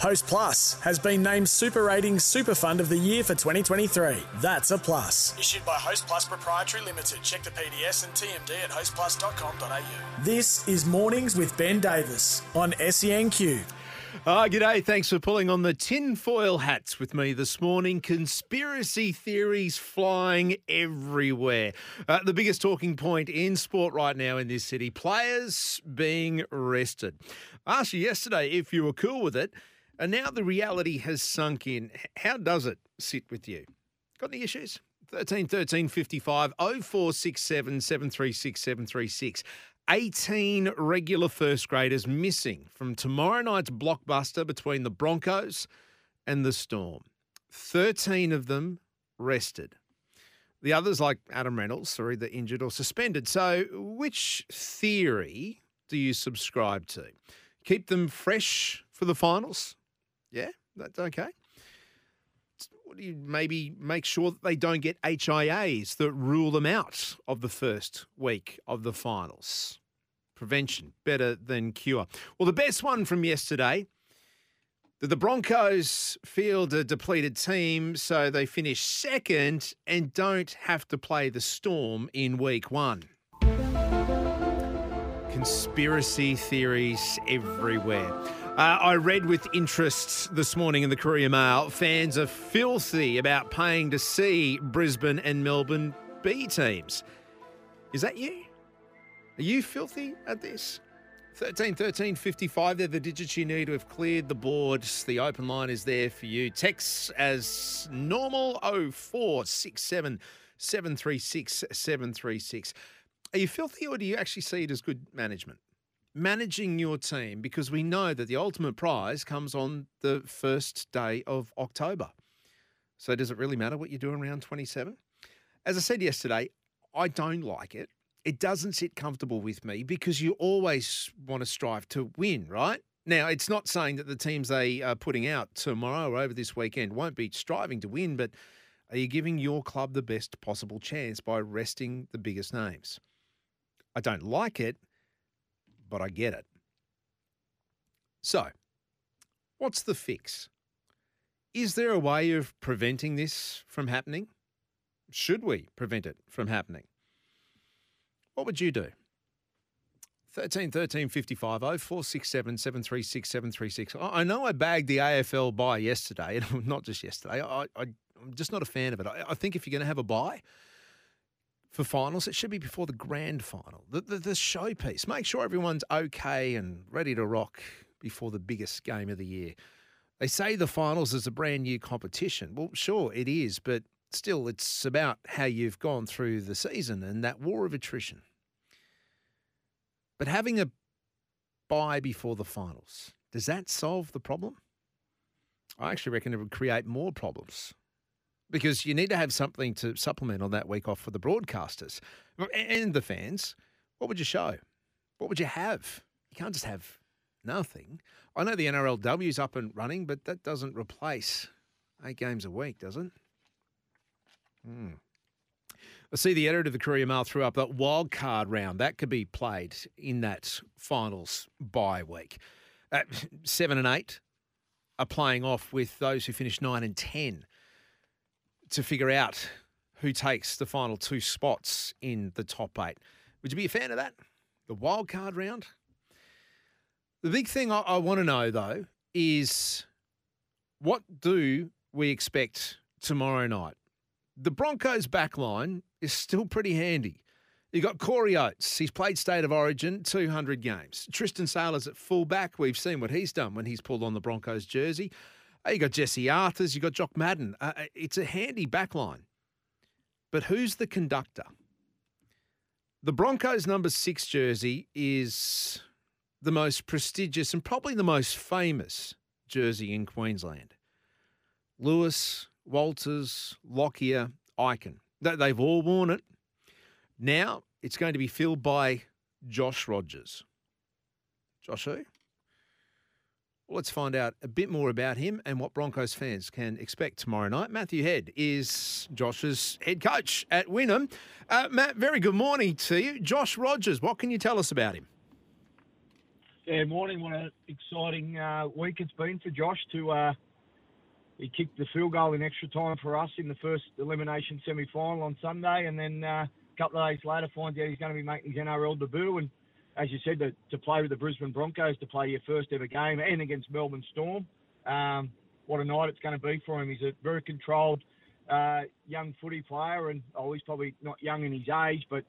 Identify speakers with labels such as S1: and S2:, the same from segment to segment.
S1: Host Plus has been named Super Ratings Super Fund of the Year for 2023. That's a plus. Issued by Host Plus Proprietary Limited. Check the PDS and TMD at hostplus.com.au. This is Mornings with Ben Davis on SENQ.
S2: Ah, g'day. Thanks for pulling on the tinfoil hats with me this morning. Conspiracy theories flying everywhere. Uh, the biggest talking point in sport right now in this city players being arrested. I asked you yesterday if you were cool with it, and now the reality has sunk in. How does it sit with you? Got any issues? 13 13 55 0467 736 736. 18 regular first graders missing from tomorrow night's blockbuster between the Broncos and the Storm. 13 of them rested. The others, like Adam Reynolds, are either injured or suspended. So, which theory do you subscribe to? Keep them fresh for the finals? Yeah, that's okay. What do you maybe make sure that they don't get HIAs that rule them out of the first week of the finals? Prevention better than cure. Well, the best one from yesterday. that The Broncos field a depleted team, so they finish second and don't have to play the Storm in week one. Conspiracy theories everywhere. Uh, I read with interest this morning in the Courier Mail fans are filthy about paying to see Brisbane and Melbourne B teams. Is that you? Are you filthy at this? 13 13 55. They're the digits you need to have cleared the boards. The open line is there for you. Text as normal 0467 736 736. Are you filthy or do you actually see it as good management? Managing your team because we know that the ultimate prize comes on the first day of October. So does it really matter what you do around 27? As I said yesterday, I don't like it. It doesn't sit comfortable with me because you always want to strive to win, right? Now, it's not saying that the teams they are putting out tomorrow or over this weekend won't be striving to win, but are you giving your club the best possible chance by resting the biggest names? I don't like it, but I get it. So, what's the fix? Is there a way of preventing this from happening? Should we prevent it from happening? What would you do? 13 13 55 0467 736 736. I I know I bagged the AFL buy yesterday, and not just yesterday. I, I, I'm just not a fan of it. I, I think if you're going to have a buy for finals, it should be before the grand final, the, the, the showpiece. Make sure everyone's okay and ready to rock before the biggest game of the year. They say the finals is a brand new competition. Well, sure, it is, but still, it's about how you've gone through the season and that war of attrition. But having a bye before the finals, does that solve the problem? I actually reckon it would create more problems because you need to have something to supplement on that week off for the broadcasters and the fans. What would you show? What would you have? You can't just have nothing. I know the NRLW's up and running, but that doesn't replace eight games a week, does it? Hmm. I see the editor of the Courier Mail threw up that wild card round. That could be played in that finals bye week. Uh, seven and eight are playing off with those who finish nine and ten to figure out who takes the final two spots in the top eight. Would you be a fan of that? The wild card round? The big thing I, I want to know, though, is what do we expect tomorrow night? The Broncos' back line is still pretty handy. You've got Corey Oates. He's played State of Origin, 200 games. Tristan Sailors at fullback. We've seen what he's done when he's pulled on the Broncos jersey. You got Jesse Arthurs. You got Jock Madden. Uh, uh, it's a handy back line. But who's the conductor? The Broncos' number six jersey is the most prestigious and probably the most famous jersey in Queensland. Lewis, Walters, Lockyer, Ikin. They've all worn it. Now it's going to be filled by Josh Rogers. Josh who? Let's find out a bit more about him and what Broncos fans can expect tomorrow night. Matthew Head is Josh's head coach at Wynnum. Uh, Matt, very good morning to you. Josh Rogers, what can you tell us about him?
S3: Yeah, morning. What an exciting uh, week it's been for Josh to. Uh, he kicked the field goal in extra time for us in the first elimination semi final on Sunday, and then uh, a couple of days later finds out he's going to be making his NRL debut. And as you said, to, to play with the Brisbane Broncos, to play your first ever game, and against Melbourne Storm. Um, what a night it's going to be for him. He's a very controlled uh, young footy player, and oh, he's probably not young in his age, but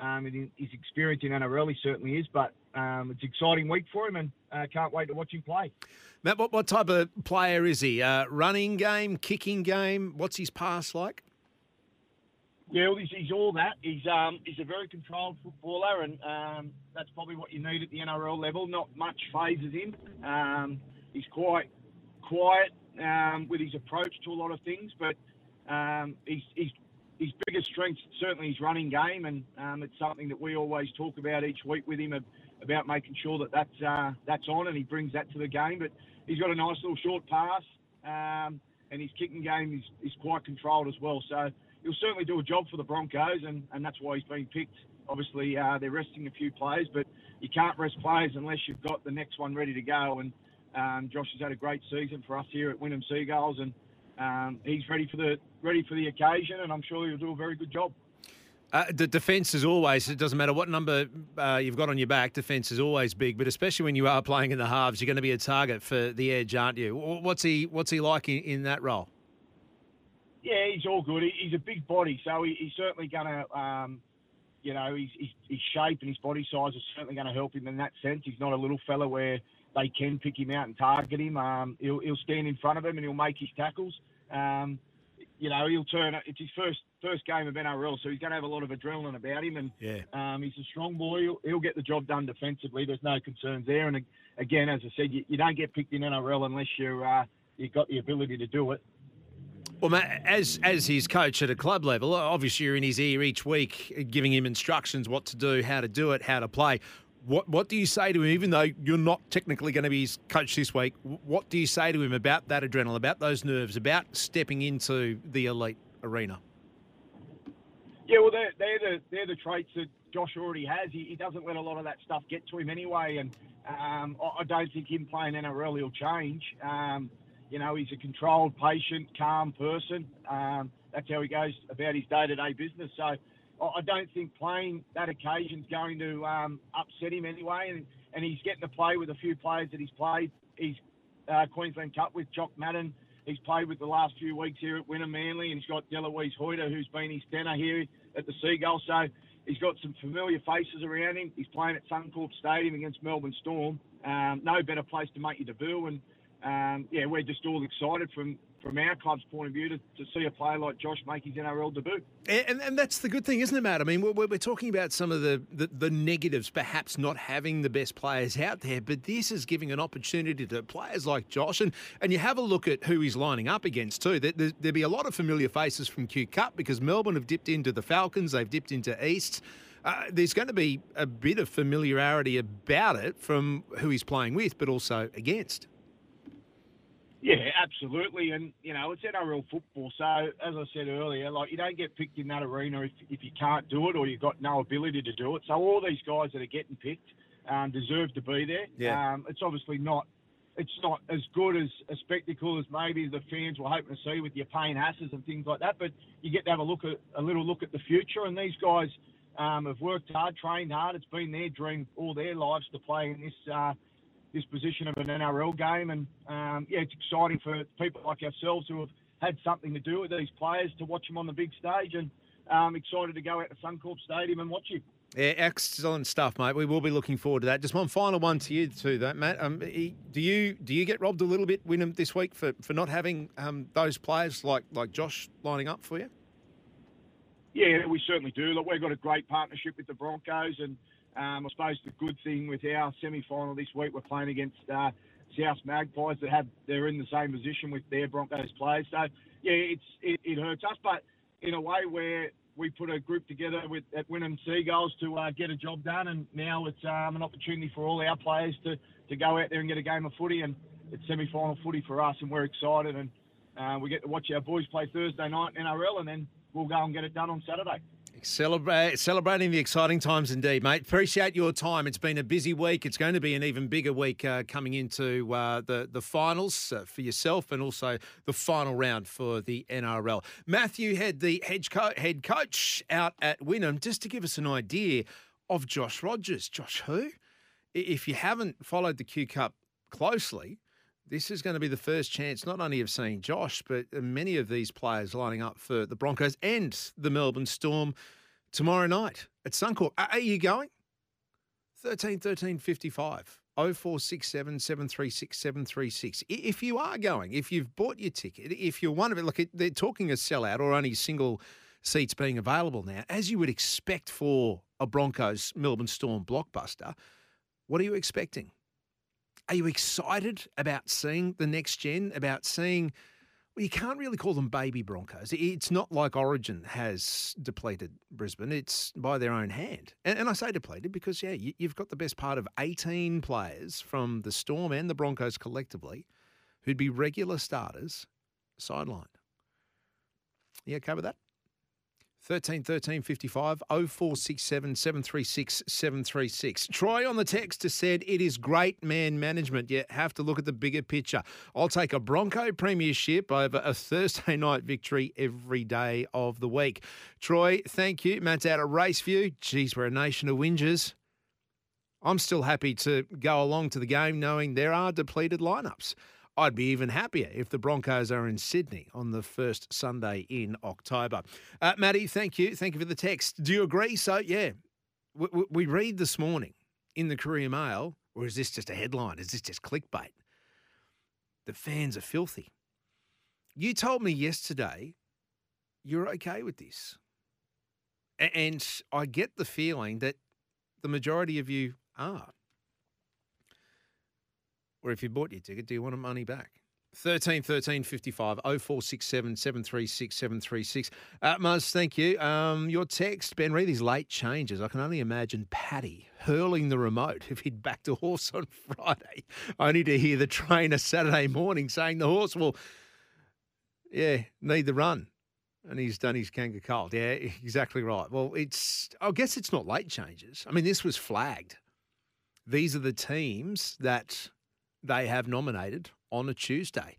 S3: um, his experience in NRL he certainly is. But um, it's an exciting week for him, and uh, can't wait to watch him play.
S2: Matt, what, what type of player is he? Uh, running game, kicking game? What's his pass like?
S3: Yeah, well, he's, he's all that. He's um, he's a very controlled footballer, and um, that's probably what you need at the NRL level. Not much phases him. Um, he's quite quiet um, with his approach to a lot of things, but um, he's, he's his biggest strength certainly his running game, and um, it's something that we always talk about each week with him about making sure that that's uh, that's on, and he brings that to the game. But he's got a nice little short pass, um, and his kicking game is, is quite controlled as well. So he'll certainly do a job for the Broncos, and, and that's why he's been picked. Obviously, uh, they're resting a few players, but you can't rest players unless you've got the next one ready to go. And um, Josh has had a great season for us here at Wynnum Seagulls, and um, he's ready for the ready for the occasion, and I'm sure he'll do a very good job.
S2: Uh, the defence is always, it doesn't matter what number uh, you've got on your back, defence is always big, but especially when you are playing in the halves, you're going to be a target for the edge, aren't you? What's he What's he like in, in that role?
S3: Yeah, he's all good. He, he's a big body, so he, he's certainly going to, um, you know, his, his, his, shape and his body size is certainly going to help him in that sense. He's not a little fella where they can pick him out and target him. Um, he'll, he'll stand in front of him and he'll make his tackles. Um, you know, he'll turn. It's his first first game of NRL, so he's going to have a lot of adrenaline about him. And
S2: yeah.
S3: um, he's a strong boy. He'll, he'll, get the job done defensively. There's no concerns there. And again, as I said, you, you don't get picked in NRL unless you're uh, you've got the ability to do it.
S2: Well, Matt, as as his coach at a club level, obviously you're in his ear each week, giving him instructions what to do, how to do it, how to play. What what do you say to him, even though you're not technically going to be his coach this week? What do you say to him about that adrenaline, about those nerves, about stepping into the elite arena?
S3: Yeah, well, they're, they're the they're the traits that Josh already has. He, he doesn't let a lot of that stuff get to him anyway, and um, I, I don't think him playing NRL will change. Um, you know, he's a controlled, patient, calm person. Um, that's how he goes about his day-to-day business. So I don't think playing that occasion is going to um, upset him anyway. And, and he's getting to play with a few players that he's played. He's uh, Queensland Cup with Jock Madden. He's played with the last few weeks here at Wynnum Manly, and he's got Delouise Hoeter, who's been his centre here at the Seagull. So he's got some familiar faces around him. He's playing at Suncorp Stadium against Melbourne Storm. Um, no better place to make your debut, and um, yeah, we're just all excited from from our club's point of view to, to see a player like Josh make his NRL debut.
S2: And, and that's the good thing, isn't it, Matt? I mean, we're, we're talking about some of the, the, the, negatives, perhaps not having the best players out there, but this is giving an opportunity to players like Josh. And, and you have a look at who he's lining up against, too. There, there, there'll be a lot of familiar faces from Q Cup because Melbourne have dipped into the Falcons, they've dipped into East. Uh, there's going to be a bit of familiarity about it from who he's playing with, but also against.
S3: Yeah, absolutely. And, you know, it's NRL football. So, as I said earlier, like, you don't get picked in that arena if, if you can't do it or you've got no ability to do it. So, all these guys that are getting picked um, deserve to be there.
S2: Yeah.
S3: Um, it's obviously not. It's not as good as a spectacle as maybe the fans were hoping to see with your Payne Haasses and things like that. But you get to have a look at a little look at the future, and these guys um, have worked hard, trained hard. It's been their dream all their lives to play in this uh, this position of an NRL game. And um, yeah, it's exciting for people like ourselves who have had something to do with these players to watch them on the big stage. And um, excited to go out to Suncorp Stadium and watch you.
S2: Yeah, excellent stuff, mate. We will be looking forward to that. Just one final one to you too, that Matt. Um, do you do you get robbed a little bit, Wynnum, this week for, for not having um, those players like like Josh lining up for you?
S3: Yeah, we certainly do. Look, we've got a great partnership with the Broncos, and um, I suppose the good thing with our semi final this week, we're playing against uh, South Magpies that have they're in the same position with their Broncos players. So yeah, it's it, it hurts us, but in a way where we put a group together with at Wynnum Seagulls to uh, get a job done, and now it's um, an opportunity for all our players to, to go out there and get a game of footy, and it's semi-final footy for us, and we're excited, and uh, we get to watch our boys play Thursday night NRL, and then we'll go and get it done on Saturday.
S2: Celebrate, celebrating the exciting times indeed, mate. Appreciate your time. It's been a busy week. It's going to be an even bigger week uh, coming into uh, the the finals uh, for yourself and also the final round for the NRL. Matthew Head, the co- head coach out at Wynnum, just to give us an idea of Josh Rogers. Josh, who? If you haven't followed the Q Cup closely, this is going to be the first chance not only of seeing Josh, but many of these players lining up for the Broncos and the Melbourne Storm tomorrow night at Suncorp. Are you going? 13 13 55 0467 736 736. If you are going, if you've bought your ticket, if you're one of it, look, they're talking a sellout or only single seats being available now, as you would expect for a Broncos Melbourne Storm blockbuster. What are you expecting? Are you excited about seeing the next gen, about seeing well, you can't really call them baby Broncos. It's not like Origin has depleted Brisbane. It's by their own hand. And, and I say depleted because, yeah, you, have got the best part of 18 players from the Storm and the Broncos collectively who'd be regular starters sidelined. You okay with that? 13 13 55 0467 736 736. Troy on the text has said it is great man management. You have to look at the bigger picture. I'll take a Bronco premiership over a Thursday night victory every day of the week. Troy, thank you. Matt's out of Raceview. Geez, we're a nation of whingers. I'm still happy to go along to the game knowing there are depleted lineups. I'd be even happier if the Broncos are in Sydney on the first Sunday in October. Uh, Maddie, thank you. Thank you for the text. Do you agree? So, yeah, we, we read this morning in the Courier Mail, or is this just a headline? Is this just clickbait? The fans are filthy. You told me yesterday you're okay with this. And I get the feeling that the majority of you are or if you bought your ticket, do you want the money back? 13 13 55 0467 736 736. Uh, Muzz, thank you. Um, your text, Ben, read these late changes. I can only imagine Paddy hurling the remote if he'd backed a horse on Friday, only to hear the trainer Saturday morning saying the horse will, yeah, need the run. And he's done his Kanga cold. Yeah, exactly right. Well, it's, I guess it's not late changes. I mean, this was flagged. These are the teams that they have nominated on a Tuesday.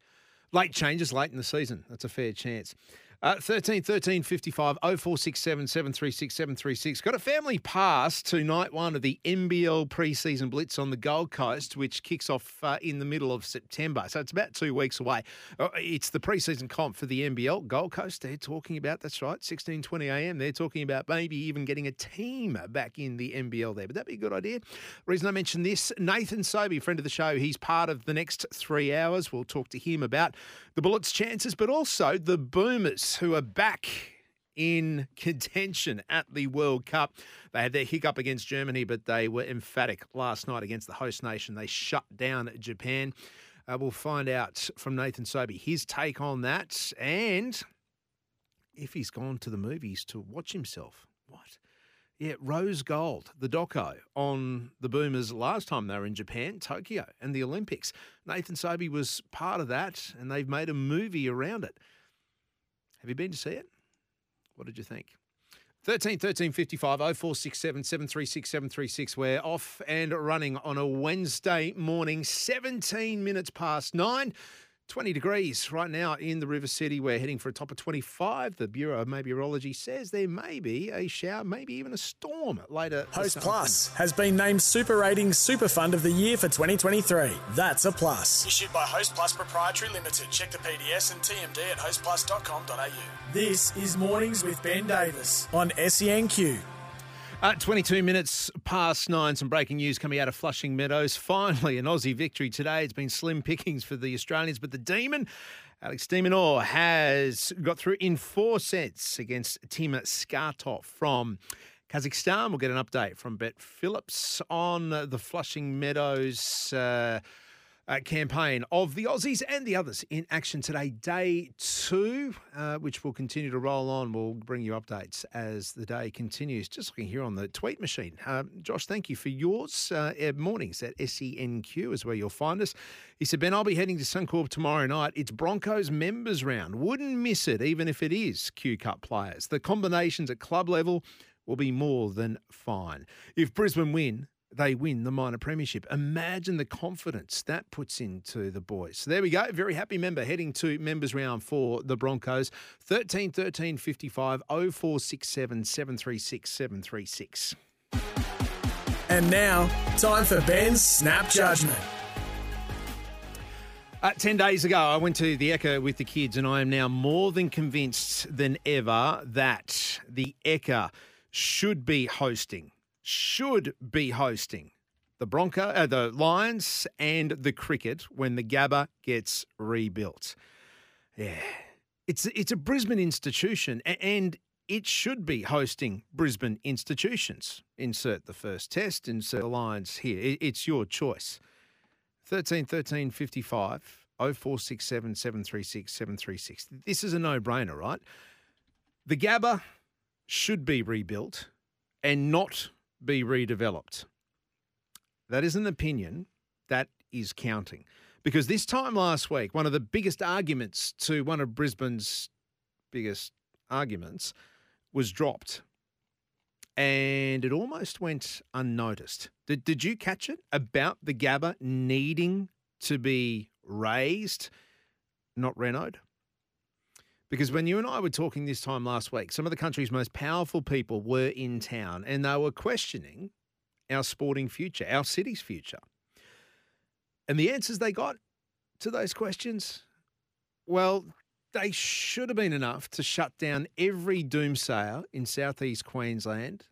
S2: Late changes late in the season. That's a fair chance. Uh, 13 13 55 0467 736 736. Got a family pass to night one of the NBL preseason blitz on the Gold Coast, which kicks off uh, in the middle of September. So it's about two weeks away. Uh, it's the preseason comp for the NBL. Gold Coast, they're talking about, that's right, 16 20 a.m. They're talking about maybe even getting a team back in the NBL there. Would that be a good idea? Reason I mention this Nathan Sobey, friend of the show, he's part of the next three hours. We'll talk to him about the Bullets' chances, but also the Boomers, who are back in contention at the World Cup. They had their hiccup against Germany, but they were emphatic last night against the host nation. They shut down Japan. Uh, we'll find out from Nathan Sobey his take on that and if he's gone to the movies to watch himself. What? Yeah, Rose Gold, the doco on the Boomers last time they were in Japan, Tokyo, and the Olympics. Nathan Sobey was part of that, and they've made a movie around it. Have you been to see it? What did you think? 13 13 55 0467 736 736. We're off and running on a Wednesday morning, 17 minutes past nine. 20 degrees right now in the River City. We're heading for a top of 25. The Bureau of Meteorology says there may be a shower, maybe even a storm later.
S1: Host Plus has been named Super Ratings Super Fund of the Year for 2023. That's a plus. Issued by Host Plus Proprietary Limited. Check the PDS and TMD at hostplus.com.au. This is Mornings with Ben Davis on SENQ.
S2: Uh, 22 minutes past nine, some breaking news coming out of Flushing Meadows. Finally, an Aussie victory today. It's been slim pickings for the Australians, but the Demon, Alex de Minaur, has got through in four sets against Tim Skatov from Kazakhstan. We'll get an update from Bet Phillips on the Flushing Meadows. Uh, uh, campaign of the Aussies and the others in action today, day two, uh, which will continue to roll on. We'll bring you updates as the day continues. Just looking here on the tweet machine. Uh, Josh, thank you for yours. Uh, mornings at SENQ is where you'll find us. He said, Ben, I'll be heading to Suncorp tomorrow night. It's Broncos members round. Wouldn't miss it, even if it is Q Cup players. The combinations at club level will be more than fine. If Brisbane win, they win the minor premiership. Imagine the confidence that puts into the boys. So there we go. Very happy member heading to members round for the Broncos. 13 13 55 0467 736 736.
S1: And now, time for Ben's Snap Judgment.
S2: Uh, 10 days ago, I went to the Ekka with the kids, and I am now more than convinced than ever that the Ekka should be hosting should be hosting the Bronco, uh, the Lions, and the cricket when the Gabba gets rebuilt. Yeah, it's it's a Brisbane institution, and it should be hosting Brisbane institutions. Insert the first test, insert the Lions here. It's your choice. 13 13 55 0467 736 736. This is a no brainer, right? The Gabba should be rebuilt and not be redeveloped. That is an opinion that is counting. Because this time last week, one of the biggest arguments to one of Brisbane's biggest arguments was dropped. And it almost went unnoticed. Did, did you catch it about the Gabba needing to be raised, not renoed? Because when you and I were talking this time last week, some of the country's most powerful people were in town and they were questioning our sporting future, our city's future. And the answers they got to those questions, well, they should have been enough to shut down every doomsayer in southeast Queensland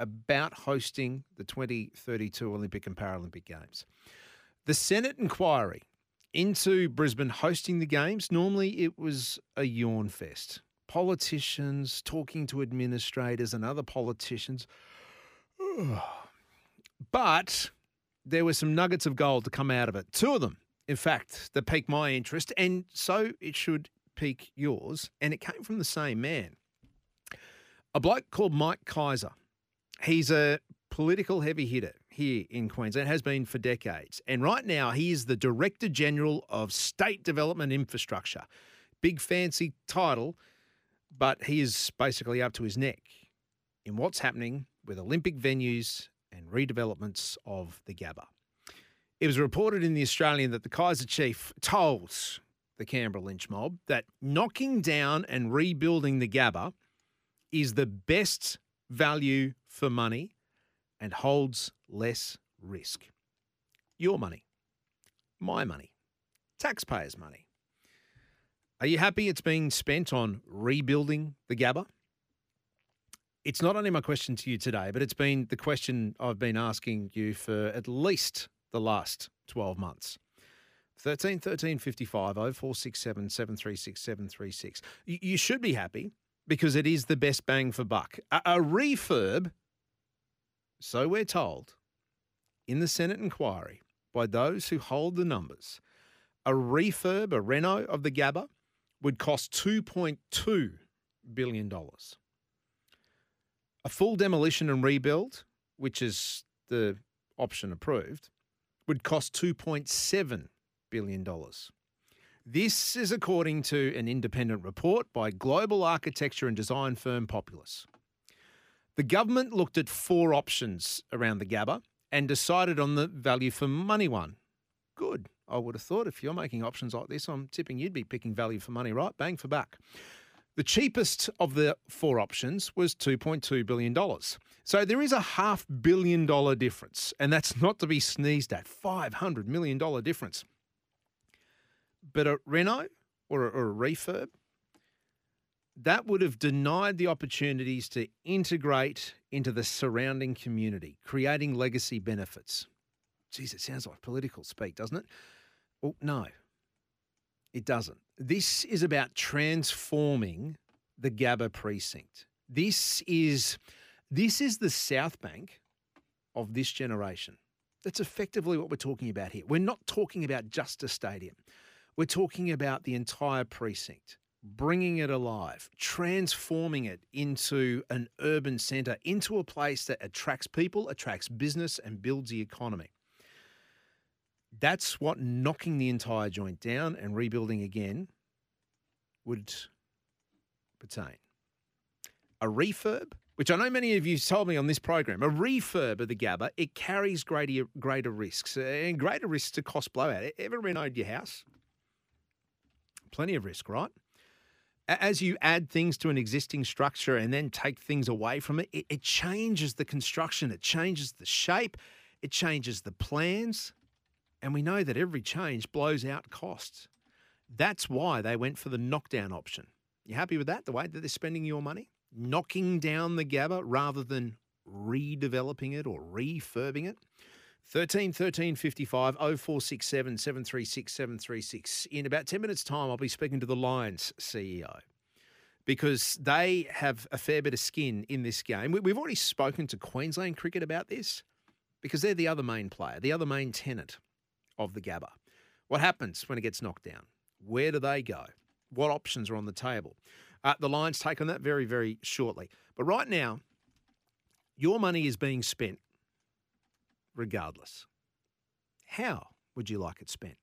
S2: about hosting the 2032 Olympic and Paralympic Games. The Senate inquiry into Brisbane hosting the games, normally it was a yawn fest. Politicians talking to administrators and other politicians. but there were some nuggets of gold to come out of it. Two of them, in fact, that piqued my interest, and so it should pique yours. And it came from the same man. A bloke called Mike Kaiser. He's a political heavy hitter here in Queensland, has been for decades. And right now, he is the Director General of State Development Infrastructure. Big fancy title, but he is basically up to his neck in what's happening with Olympic venues and redevelopments of the Gabba. It was reported in the Australian that the Kaiser chief told the Canberra lynch mob that knocking down and rebuilding the Gabba is the best value for money and holds less risk. Your money, my money, taxpayers' money. Are you happy it's being spent on rebuilding the Gabba? It's not only my question to you today, but it's been the question I've been asking you for at least the last 12 months. 13 13 55 0467 736 736. You should be happy because it is the best bang for buck. A, a refurb so we're told, in the Senate inquiry by those who hold the numbers, a refurb, a reno of the Gabba would cost $2.2 billion. A full demolition and rebuild, which is the option approved, would cost $2.7 billion. This is according to an independent report by global architecture and design firm Populous. The government looked at four options around the Gabba and decided on the value for money one. Good. I would have thought if you're making options like this, I'm tipping you'd be picking value for money, right? Bang for buck. The cheapest of the four options was $2.2 billion. So there is a half billion dollar difference, and that's not to be sneezed at. $500 million difference. But a reno or a, or a refurb, that would have denied the opportunities to integrate into the surrounding community, creating legacy benefits. Geez, it sounds like political speak, doesn't it? Well, no, it doesn't. This is about transforming the Gabba precinct. This is this is the South Bank of this generation. That's effectively what we're talking about here. We're not talking about just a stadium. We're talking about the entire precinct, bringing it alive, transforming it into an urban centre, into a place that attracts people, attracts business, and builds the economy. That's what knocking the entire joint down and rebuilding again would pertain. A refurb, which I know many of you told me on this program, a refurb of the Gabba, it carries greater, greater risks and greater risks to cost blowout. Ever renovated your house? Plenty of risk, right? As you add things to an existing structure and then take things away from it, it, it changes the construction, it changes the shape, it changes the plans. And we know that every change blows out costs. That's why they went for the knockdown option. You happy with that? The way that they're spending your money? Knocking down the Gabba rather than redeveloping it or refurbing it? 13 13 55 0467 736 736. In about 10 minutes' time, I'll be speaking to the Lions CEO because they have a fair bit of skin in this game. We've already spoken to Queensland Cricket about this because they're the other main player, the other main tenant of the Gabba. What happens when it gets knocked down? Where do they go? What options are on the table? Uh, the Lions take on that very, very shortly. But right now, your money is being spent regardless. How would you like it spent?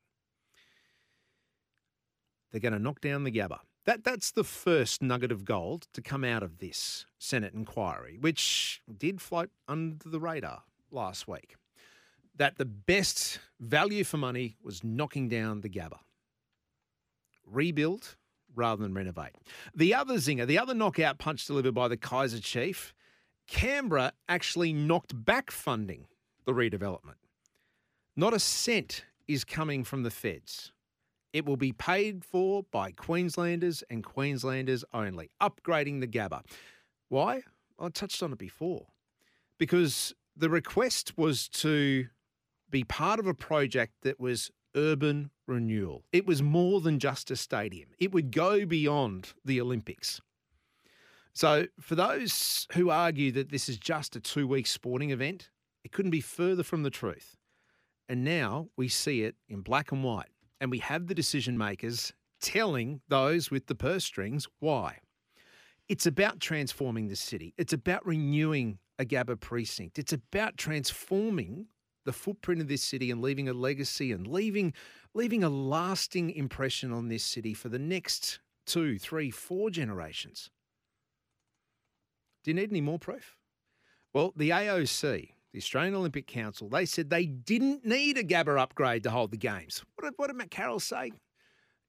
S2: They're going to knock down the Gabba. That, that's the first nugget of gold to come out of this Senate inquiry, which did float under the radar last week. That the best value for money was knocking down the Gabba rebuild rather than renovate. The other zinger, the other knockout punch delivered by the Kaiser Chief, Canberra actually knocked back funding the redevelopment. Not a cent is coming from the feds. It will be paid for by Queenslanders and Queenslanders only, upgrading the Gabba. Why? I touched on it before. Because the request was to be part of a project that was urban renewal. It was more than just a stadium, it would go beyond the Olympics. So, for those who argue that this is just a two week sporting event, it couldn't be further from the truth. And now we see it in black and white, and we have the decision makers telling those with the purse strings why. It's about transforming the city. It's about renewing a Gabba precinct. It's about transforming the footprint of this city and leaving a legacy and leaving leaving a lasting impression on this city for the next two, three, four generations. Do you need any more proof? Well, the AOC, the Australian Olympic Council, they said they didn't need a Gabba upgrade to hold the games. What did, what did Matt Carroll say?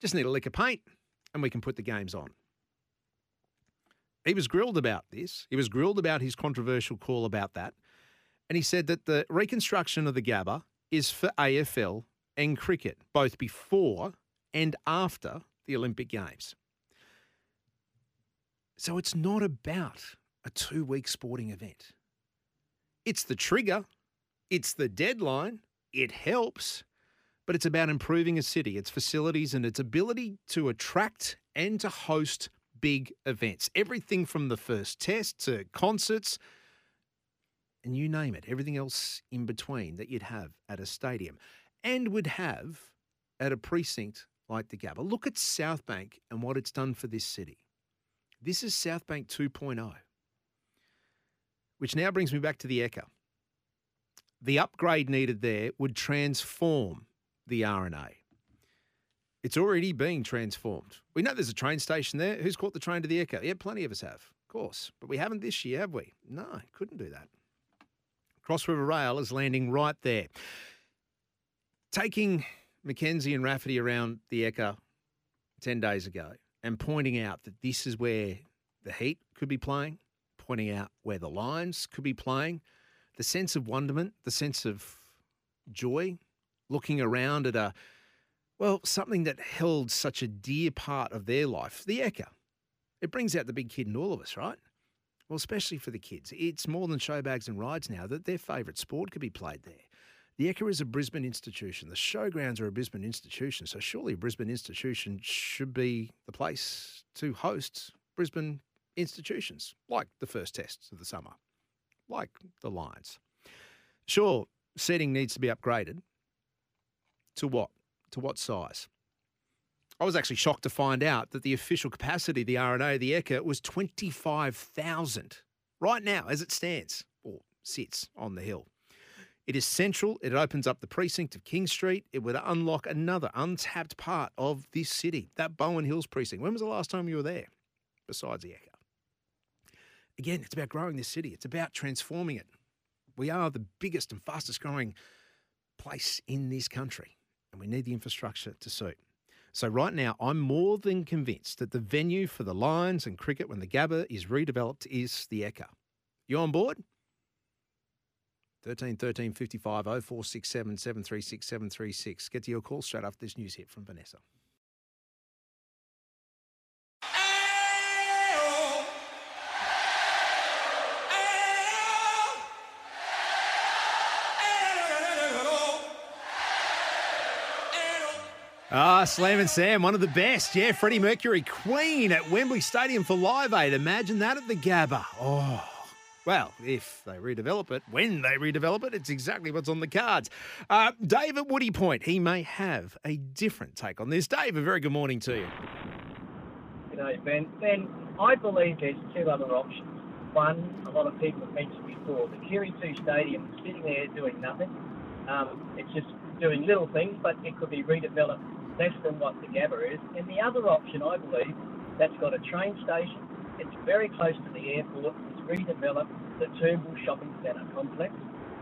S2: Just need a lick of paint and we can put the games on. He was grilled about this. He was grilled about his controversial call about that. And he said that the reconstruction of the Gabba is for AFL and cricket, both before and after the Olympic Games. So it's not about a two week sporting event. It's the trigger, it's the deadline, it helps, but it's about improving a city, its facilities, and its ability to attract and to host big events. Everything from the first test to concerts and you name it, everything else in between that you'd have at a stadium and would have at a precinct like the Gabba. Look at Southbank and what it's done for this city. This is Southbank 2.0, which now brings me back to the Ekka. The upgrade needed there would transform the R&A. It's already being transformed. We know there's a train station there. Who's caught the train to the Ekka? Yeah, plenty of us have, of course. But we haven't this year, have we? No, couldn't do that. Cross River Rail is landing right there. Taking Mackenzie and Rafferty around the Ekka 10 days ago and pointing out that this is where the Heat could be playing, pointing out where the Lions could be playing, the sense of wonderment, the sense of joy, looking around at a, well, something that held such a dear part of their life, the Ekka. It brings out the big kid in all of us, right? Well, especially for the kids. It's more than showbags and rides now that their favourite sport could be played there. The Ekka is a Brisbane institution. The showgrounds are a Brisbane institution. So surely a Brisbane institution should be the place to host Brisbane institutions, like the first tests of the summer, like the Lions. Sure, seating needs to be upgraded. To what? To what size? I was actually shocked to find out that the official capacity of the R&A, the Ekka, was 25,000 right now as it stands or sits on the hill. It is central. It opens up the precinct of King Street. It would unlock another untapped part of this city, that Bowen Hills precinct. When was the last time you were there, besides the Ekka? Again, it's about growing this city. It's about transforming it. We are the biggest and fastest growing place in this country, and we need the infrastructure to suit. So, right now, I'm more than convinced that the venue for the Lions and cricket when the Gabba is redeveloped is the Ekka. You on board? 13 13 55 0467 736 736. Get to your call straight after this news hit from Vanessa. Ah, Slam and Sam, one of the best. Yeah, Freddie Mercury, Queen at Wembley Stadium for Live Aid. Imagine that at the Gabba. Oh, well, if they redevelop it, when they redevelop it, it's exactly what's on the cards. Uh, Dave at Woody Point, he may have a different take on this. Dave, a very good morning to you.
S4: Good day, Ben. Ben, I believe there's two other options. One, a lot of people have mentioned before, the QE2 Stadium sitting there doing nothing. Um, it's just doing little things, but it could be redeveloped less than what the Gabba is. And the other option, I believe, that's got a train station. It's very close to the airport. It's redeveloped the Toombul Shopping Centre complex.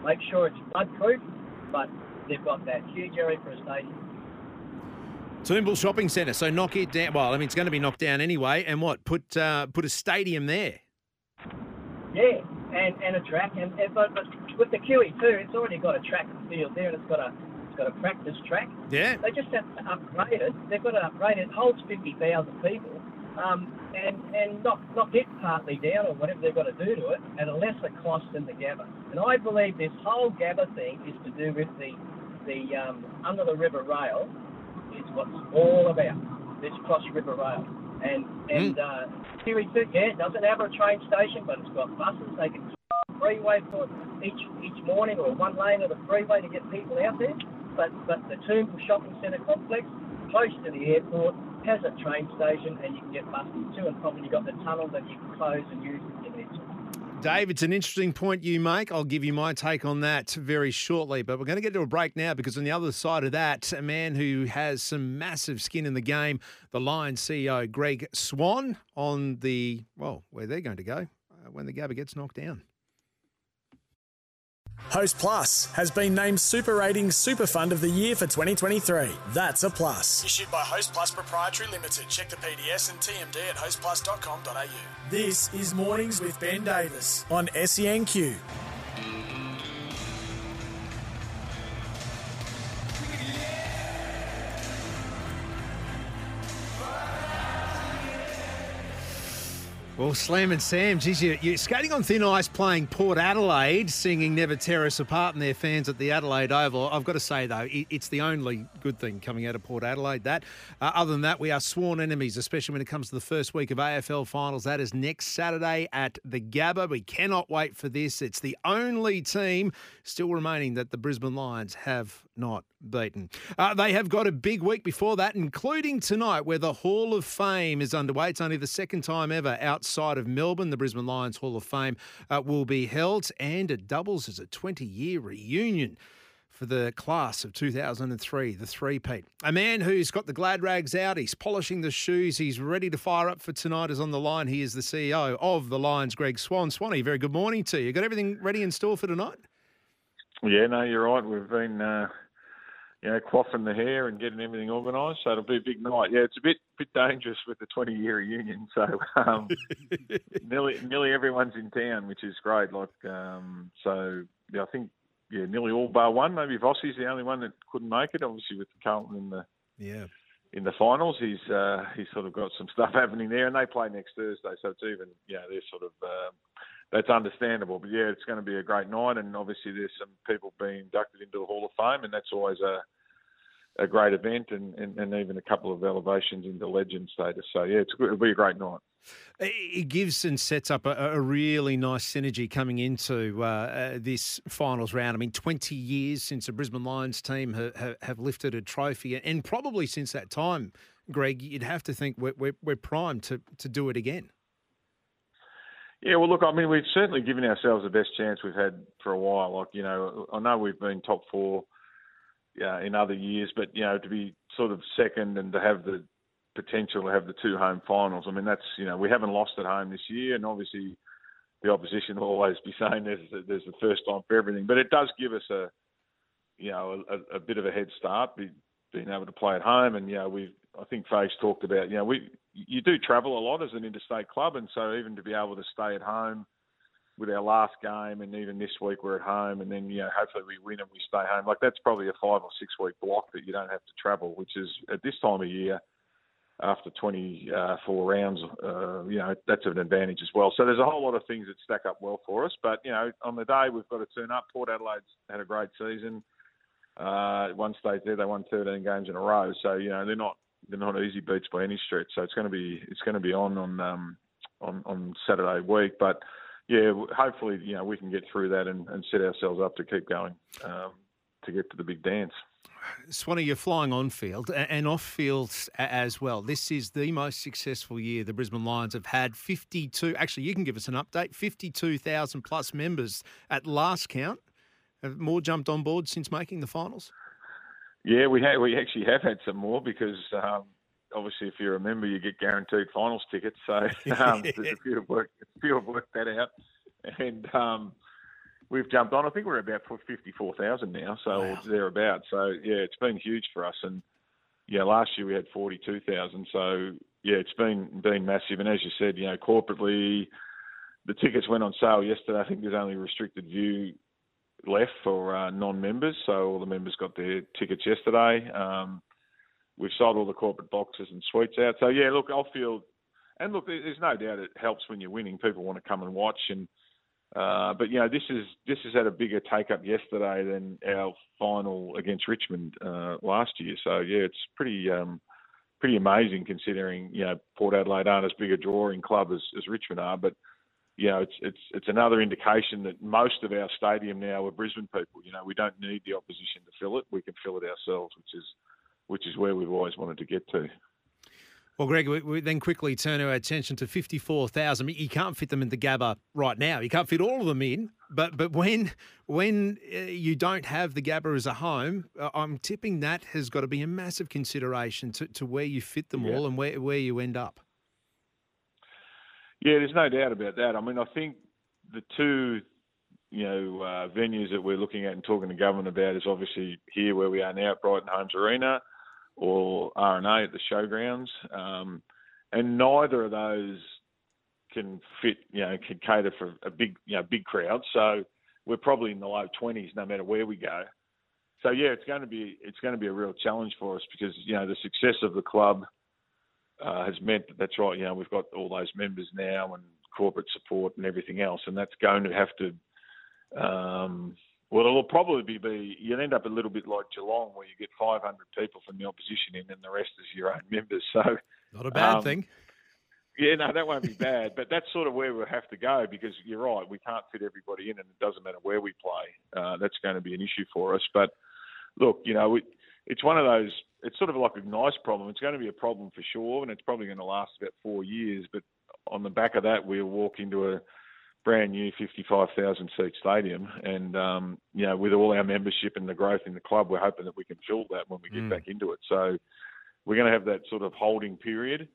S4: Make sure it's floodproof, but they've got that huge area for a stadium.
S2: Toombul Shopping Centre. So knock it down. Well, I mean, it's going to be knocked down anyway. And what? Put uh, put a stadium there.
S4: Yeah, and, and a track. And, and but, but with the QE too, it's already got a track and field there, and it's got a got a practice track.
S2: Yeah.
S4: They just have to upgrade it. They've got to upgrade it. It holds 50,000 people. Um, and, and knock, knock it partly down or whatever they've got to do to it at a lesser cost than the Gabba. And I believe this whole Gabba thing is to do with the, the um, under the river rail is what's all about, this cross river rail. And, and mm. uh, yeah, it doesn't have a train station, but it's got buses. They can freeway for each each morning or one lane of the freeway to get people out there but, but the Toombul Shopping Centre complex, close to the airport, has a train station and you can get buses to and from. And you've got the tunnel that you can close and use if you need to.
S2: Dave, it's an interesting point you make. I'll give you my take on that very shortly. But we're going to get to a break now because on the other side of that, a man who has some massive skin in the game, the Lions CEO Greg Swann, on the, well, where they're going to go uh, when the Gabba gets knocked down.
S1: Host Plus has been named Super Ratings Super Fund of the Year for 2023. That's a plus. Issued by Host Plus Proprietary Limited. Check the PDS and TMD at hostplus.com.au. This is Mornings with Ben Davis on SENQ.
S2: Well, Slam and Sam, geez, you, you're skating on thin ice playing Port Adelaide, singing Never Tear Us Apart and their fans at the Adelaide Oval. I've got to say, though, it, it's the only good thing coming out of Port Adelaide. That, uh, Other than that, we are sworn enemies, especially when it comes to the first week of AFL finals. That is next Saturday at the Gabba. We cannot wait for this. It's the only team still remaining that the Brisbane Lions have not beaten. Uh, they have got a big week before that, including tonight, where the Hall of Fame is underway. It's only the second time ever outside of Melbourne. The Brisbane Lions Hall of Fame uh, will be held, and it doubles as a 20 year reunion for the class of 2003, the three-peat. A man who's got the glad rags out, he's polishing the shoes, he's ready to fire up for tonight is on the line. He is the CEO of the Lions, Greg Swann. Swanee, very good morning to you. Got everything ready in store for tonight?
S5: Yeah, no, you're right. We've been uh, you know, quaffing the hair and getting everything organised. So it'll be a big night. Yeah, it's a bit bit dangerous with the 20 year reunion. So um, nearly nearly everyone's in town, which is great. Like um, so, yeah, I think yeah, nearly all bar one. Maybe Vossi's the only one that couldn't make it. Obviously with the Carlton in the
S2: yeah
S5: in the finals, he's uh, he's sort of got some stuff happening there, and they play next Thursday. So it's even yeah, they're sort of. Um, that's understandable. But yeah, it's going to be a great night, and obviously there's some people being inducted into the Hall of Fame, and that's always a a great event and, and, and, even a couple of elevations into legend status. So yeah, it's it'll be a great night.
S2: It gives and sets up a, a really nice synergy coming into uh, uh, this finals round. I mean, 20 years since the Brisbane Lions team have, have lifted a trophy, and probably since that time, Greg, you'd have to think we're, we're, we're primed to, to do it again.
S5: Yeah, well, look, I mean, we've certainly given ourselves the best chance we've had for a while. Like, you know, I know we've been top four uh, in other years, but you know, to be sort of second and to have the potential to have the two home finals. I mean, that's you know, we haven't lost at home this year, and obviously the opposition will always be saying there's there's the first time for everything, but it does give us a you know a, a bit of a head start, be, being able to play at home, and you know we I think Faye's talked about you know we you do travel a lot as an interstate club, and so even to be able to stay at home with our last game, and even this week we're at home, and then you know hopefully we win and we stay home. Like that's probably a five or six week block that you don't have to travel, which is at this time of year after 24 rounds, uh, you know that's an advantage as well. So there's a whole lot of things that stack up well for us. But you know on the day we've got to turn up. Port Adelaide's had a great season. Uh, one stage there they won 13 games in a row, so you know they're not they're not easy beats by any stretch. So it's going to be it's going to be on on um, on on Saturday week, but yeah, hopefully, you know, we can get through that and, and set ourselves up to keep going um, to get to the big dance.
S2: Swanee, you're flying on field and off field as well. This is the most successful year the Brisbane Lions have had. 52, actually, you can give us an update 52,000 plus members at last count. Have more jumped on board since making the finals?
S5: Yeah, we have, we actually have had some more because um, obviously, if you remember, you get guaranteed finals tickets. So um, there's a few of work, a few have worked that out, and um, we've jumped on. I think we're about fifty-four thousand now, so wow. thereabouts. So yeah, it's been huge for us. And yeah, last year we had forty-two thousand. So yeah, it's been been massive. And as you said, you know, corporately, the tickets went on sale yesterday. I think there's only restricted view left for uh, non-members, so all the members got their tickets yesterday. Um, we've sold all the corporate boxes and suites out. So yeah, look, I'll feel, and look, there's no doubt it helps when you're winning. People want to come and watch, and uh, but you know this is this has had a bigger take up yesterday than our final against Richmond uh, last year. So yeah, it's pretty. Um, pretty amazing considering you know Port Adelaide aren't as big a drawing club as, as Richmond are, but you know, it's it's it's another indication that most of our stadium now are Brisbane people. You know, we don't need the opposition to fill it; we can fill it ourselves, which is which is where we've always wanted to get to.
S2: Well, Greg, we, we then quickly turn our attention to 54,000. You can't fit them in the Gabba right now. You can't fit all of them in. But but when when uh, you don't have the Gabba as a home, uh, I'm tipping that has got to be a massive consideration to, to where you fit them yeah. all and where, where you end up.
S5: Yeah, there's no doubt about that. I mean, I think the two you know, uh, venues that we're looking at and talking to government about is obviously here where we are now at Brighton Homes Arena or RNA at the showgrounds. Um, and neither of those can fit, you know, can cater for a big, you know, big crowd. So we're probably in the low 20s no matter where we go. So yeah, it's going to be it's going to be a real challenge for us because you know the success of the club uh, has meant that that's right. You know we've got all those members now and corporate support and everything else, and that's going to have to um, well, it'll probably be you'll end up a little bit like Geelong, where you get 500 people from the opposition in, and the rest is your own members. So
S2: not a bad um, thing.
S5: Yeah, no, that won't be bad. But that's sort of where we'll have to go because you're right. We can't fit everybody in, and it doesn't matter where we play. Uh, that's going to be an issue for us. But look, you know, we, it's one of those. It's sort of like a nice problem. It's going to be a problem for sure, and it's probably going to last about four years. But on the back of that, we'll walk into a brand new 55,000 seat stadium. And, um, you know, with all our membership and the growth in the club, we're hoping that we can fill that when we get mm. back into it. So we're going to have that sort of holding period.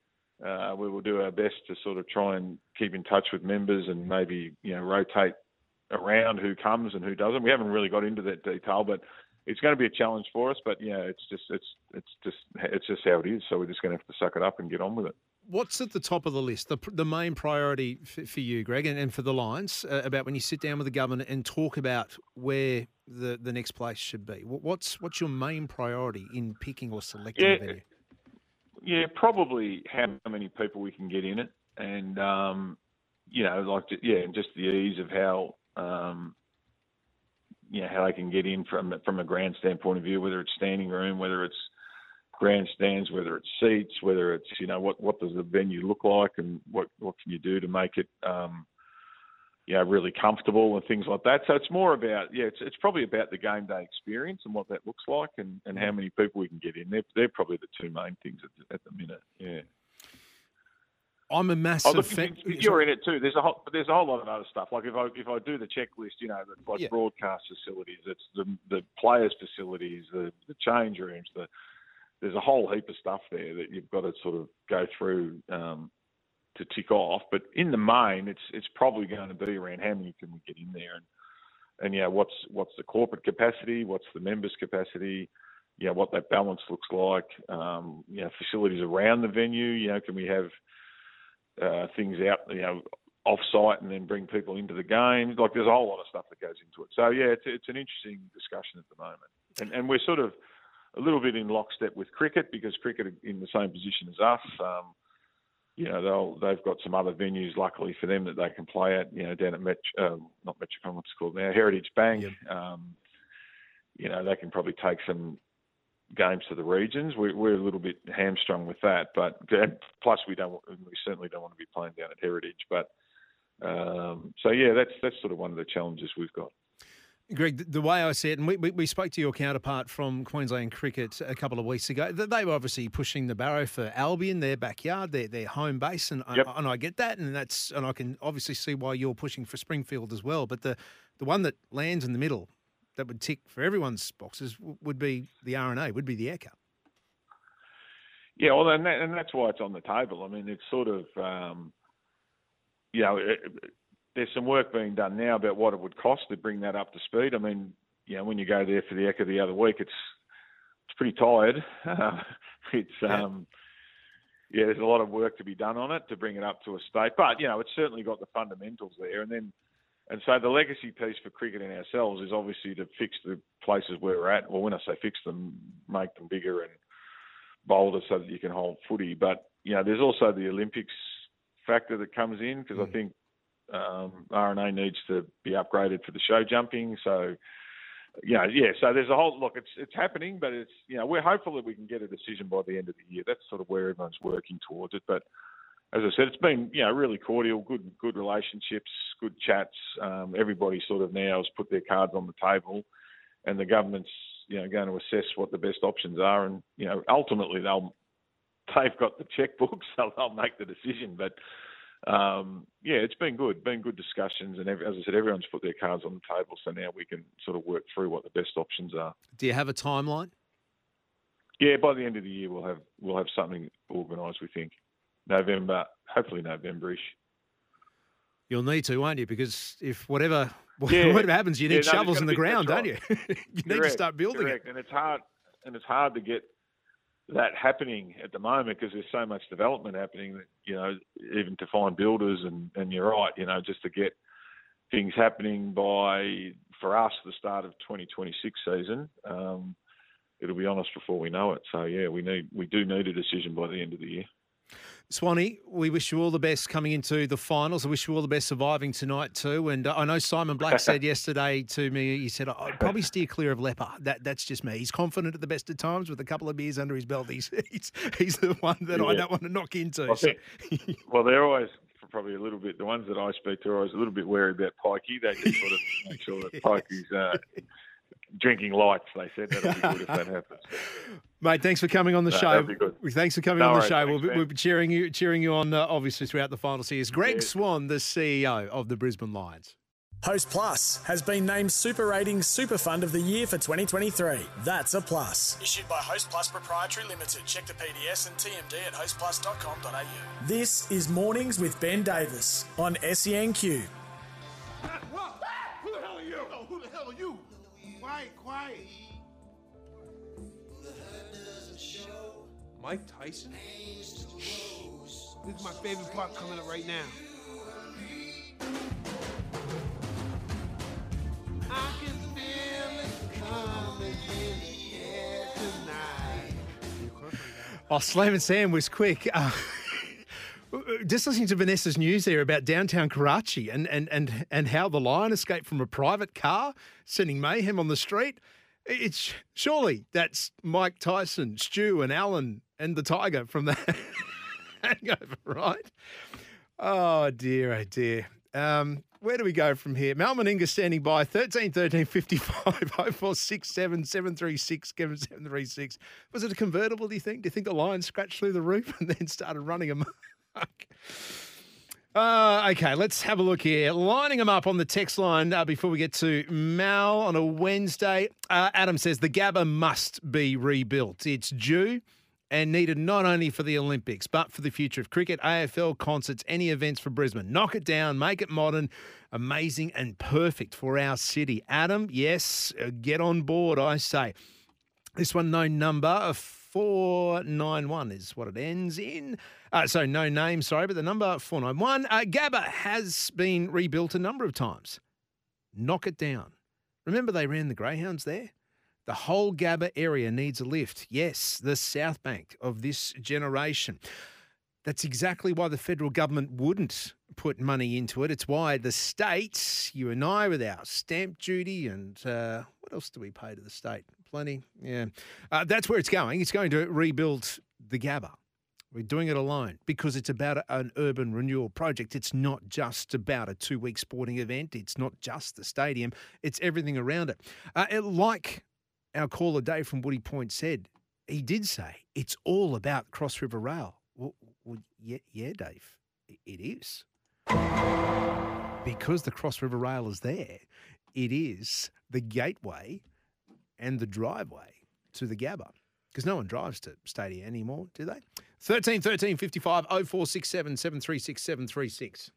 S5: Uh, we will do our best to sort of try and keep in touch with members and maybe, you know, rotate around who comes and who doesn't. We haven't really got into that detail, but it's going to be a challenge for us. But yeah, it's just it's it's just it's just how it is. So we're just going to have to suck it up and get on with it
S2: what's at the top of the list, the, the main priority for, for you, Greg, and, and, for the Lions, uh, about when you sit down with the government and talk about where the, the next place should be? What's what's your main priority in picking or selecting
S5: yeah,
S2: a venue?
S5: Yeah, probably how many people we can get in it, and um, you know, like yeah, and just the ease of how um, you know how they can get in from from a grandstand point of view, whether it's standing room, whether it's grandstands, whether it's seats, whether it's you know what what does the venue look like, and what what can you do to make it um, you know really comfortable and things like that. So it's more about yeah, it's it's probably about the game day experience and what that looks like, and, and how many people we can get in. They're they're probably the two main things at, at the minute. Yeah.
S2: I'm a massive
S5: oh, look,
S2: fan.
S5: You're in it too. There's a whole, there's a whole lot of other stuff. Like if I if I do the checklist, you know, like
S2: Yeah.
S5: broadcast facilities, it's the the players' facilities, the the change rooms, the there's a whole heap of stuff there that you've got to sort of go through um, to tick off. But in the main, it's it's probably going to be around how many can we get in there, and and yeah, what's what's the corporate capacity, what's the members' capacity, yeah, what that balance looks like, um, you know, facilities around the venue, you know, can we have uh, things out, you know, off site and then bring people into the game. Like there's a whole lot of stuff that goes into it. So yeah, it's it's an interesting discussion at the moment, and and we're sort of a little bit in lockstep with cricket because cricket are in the same position as us. Um, you know, they'll they've got some other venues, luckily for them, that they can play at. You know, down at Met, um, not Metricon, what's it called now, Heritage Bank. Um, you know, they can probably take some games to the regions. We, we're a little bit hamstrung with that, but plus we don't, we certainly don't want to be playing down at Heritage. But um, so yeah, that's that's sort of one of the challenges we've got.
S2: Greg, the- way I see it, and we, we, we spoke to your counterpart from Queensland Cricket a couple of weeks ago, they were obviously pushing the barrow for Albion, their backyard, their, their home base, and,
S5: Yep.
S2: and I get that, and that's and I can obviously see why you're pushing for Springfield as well. But the, the one that lands in the middle, that would tick for everyone's boxes, would be the RNA, would be the Air
S5: Yeah, well, and, that, and that's why it's on the table. I mean, it's sort of, um, you know, it, there's some work being done now about what it would cost to bring that up to speed. I mean, you know, when you go there for the Ekka the other week, it's it's pretty tired. it's um, yeah, there's a lot of work to be done on it to bring it up to a state. But you know, it's certainly got the fundamentals there, and then. And so the legacy piece for cricket and ourselves is obviously to fix the places where we're at. Well, when I say fix them, make them bigger and bolder so that you can hold footy. But you know, there's also the Olympics factor that comes in because I think um, RNA needs to be upgraded for the show jumping. So you know, yeah. So there's a whole look. It's it's happening, but it's you know we're hopeful that we can get a decision by the end of the year. That's sort of where everyone's working towards it. But as I said, it's been you know really cordial, good good relationships, good chats. Um, everybody sort of now has put their cards on the table, and the government's you know going to assess what the best options are, and you know ultimately they'll they've got the checkbook, so they'll make the decision. But um, yeah, it's been good, been good discussions, and every, as I said, everyone's put their cards on the table, so now we can sort of work through what the best options are.
S2: Do you have a timeline?
S5: Yeah, by the end of the year we'll have we'll have something organised. We think November, hopefully Novemberish.
S2: You'll need to, won't you? Because if whatever
S5: Yeah.
S2: whatever happens, you
S5: Yeah,
S2: need
S5: no,
S2: shovels in the ground, don't you? you need to start building
S5: correct.
S2: it.
S5: and it's hard and it's hard to get that happening at the moment because there's so much development happening that you know even to find builders and and you're right, you know, just to get things happening by for us the start of 2026 season. Um, it'll be on us before we know it. So yeah, we need we do need a decision by the end of the year.
S2: Swanee, we wish you all the best coming into the finals. I wish you all the best surviving tonight too. And uh, I know Simon Black said yesterday to me, he said, I'd probably steer clear of Leper. That, that's just me. He's confident at the best of times with a couple of beers under his belt. He's, he's, he's the one that I don't want to knock into.
S5: I
S2: So-
S5: think- well, they're always probably a little bit. The ones that I speak to are always a little bit wary about Pikey. They just sort of make sure that Pikey's uh, drinking lights. They said that'll be good if that happens.
S2: Mate, thanks for coming on the
S5: No,
S2: show.
S5: be good.
S2: Thanks for coming
S5: No
S2: on the show.
S5: thanks,
S2: we'll, be, we'll be cheering you, cheering you on, uh, obviously, throughout the final series. Greg
S5: Cheers.
S2: Swan, the CEO of the Brisbane Lions.
S1: Host Plus has been named Super Ratings Super Fund of the Year for 2023. That's a plus. Issued by Host Plus Proprietary Limited. Check the PDS and TMD at hostplus.com.au. This is Mornings with Ben Davis on E SENQ.
S6: Quiet, quiet. Mike Tyson? This is my favorite part coming up right now. I can feel it coming in the air tonight.
S2: Oh, Slam and Sam was quick. Uh, just listening to Vanessa's news there about downtown Karachi and, and, and, and how the lion escaped from a private car, sending mayhem on the street. It's surely that's Mike Tyson, Stu, and Alan and the Tiger from the Hangover, right? Oh dear, oh dear. Um, where do we go from here? Mal Meninga standing by 13 13 55 0467 736 736. Was it a convertible, do you think? Do you think the lion scratched through the roof and then started running amok? Uh, okay, let's have a look here. Lining them up on the text line uh, before we get to Mal on a Wednesday. Uh, Adam says the Gabba must be rebuilt. It's due and needed not only for the Olympics, but for the future of cricket, AFL, concerts, any events for Brisbane. Knock it down, make it modern, amazing, and perfect for our city. Adam, yes, uh, get on board, I say. This one, no number, 491 is what it ends in. Uh, so, no name, sorry, but the number 491. Uh, Gabba has been rebuilt a number of times. Knock it down. Remember they ran the Greyhounds there? The whole Gabba area needs a lift. Yes, the South Bank of this generation. That's exactly why the federal government wouldn't put money into it. It's why the states, you and I, with our stamp duty and uh, what else do we pay to the state? Plenty. Yeah. Uh, that's where it's going. It's going to rebuild the Gabba. We're doing it alone because it's about an urban renewal project. It's not just about a two week sporting event. It's not just the stadium, it's everything around it. Uh, it- like our caller Dave from Woody Point said, he did say it's all about Cross River Rail. Well, well yeah, yeah, Dave, it is. Because the Cross River Rail is there, it is the gateway and the driveway to the Gabba. Because no one drives to Stadia anymore, do they? 13 13 55 0467 736 736.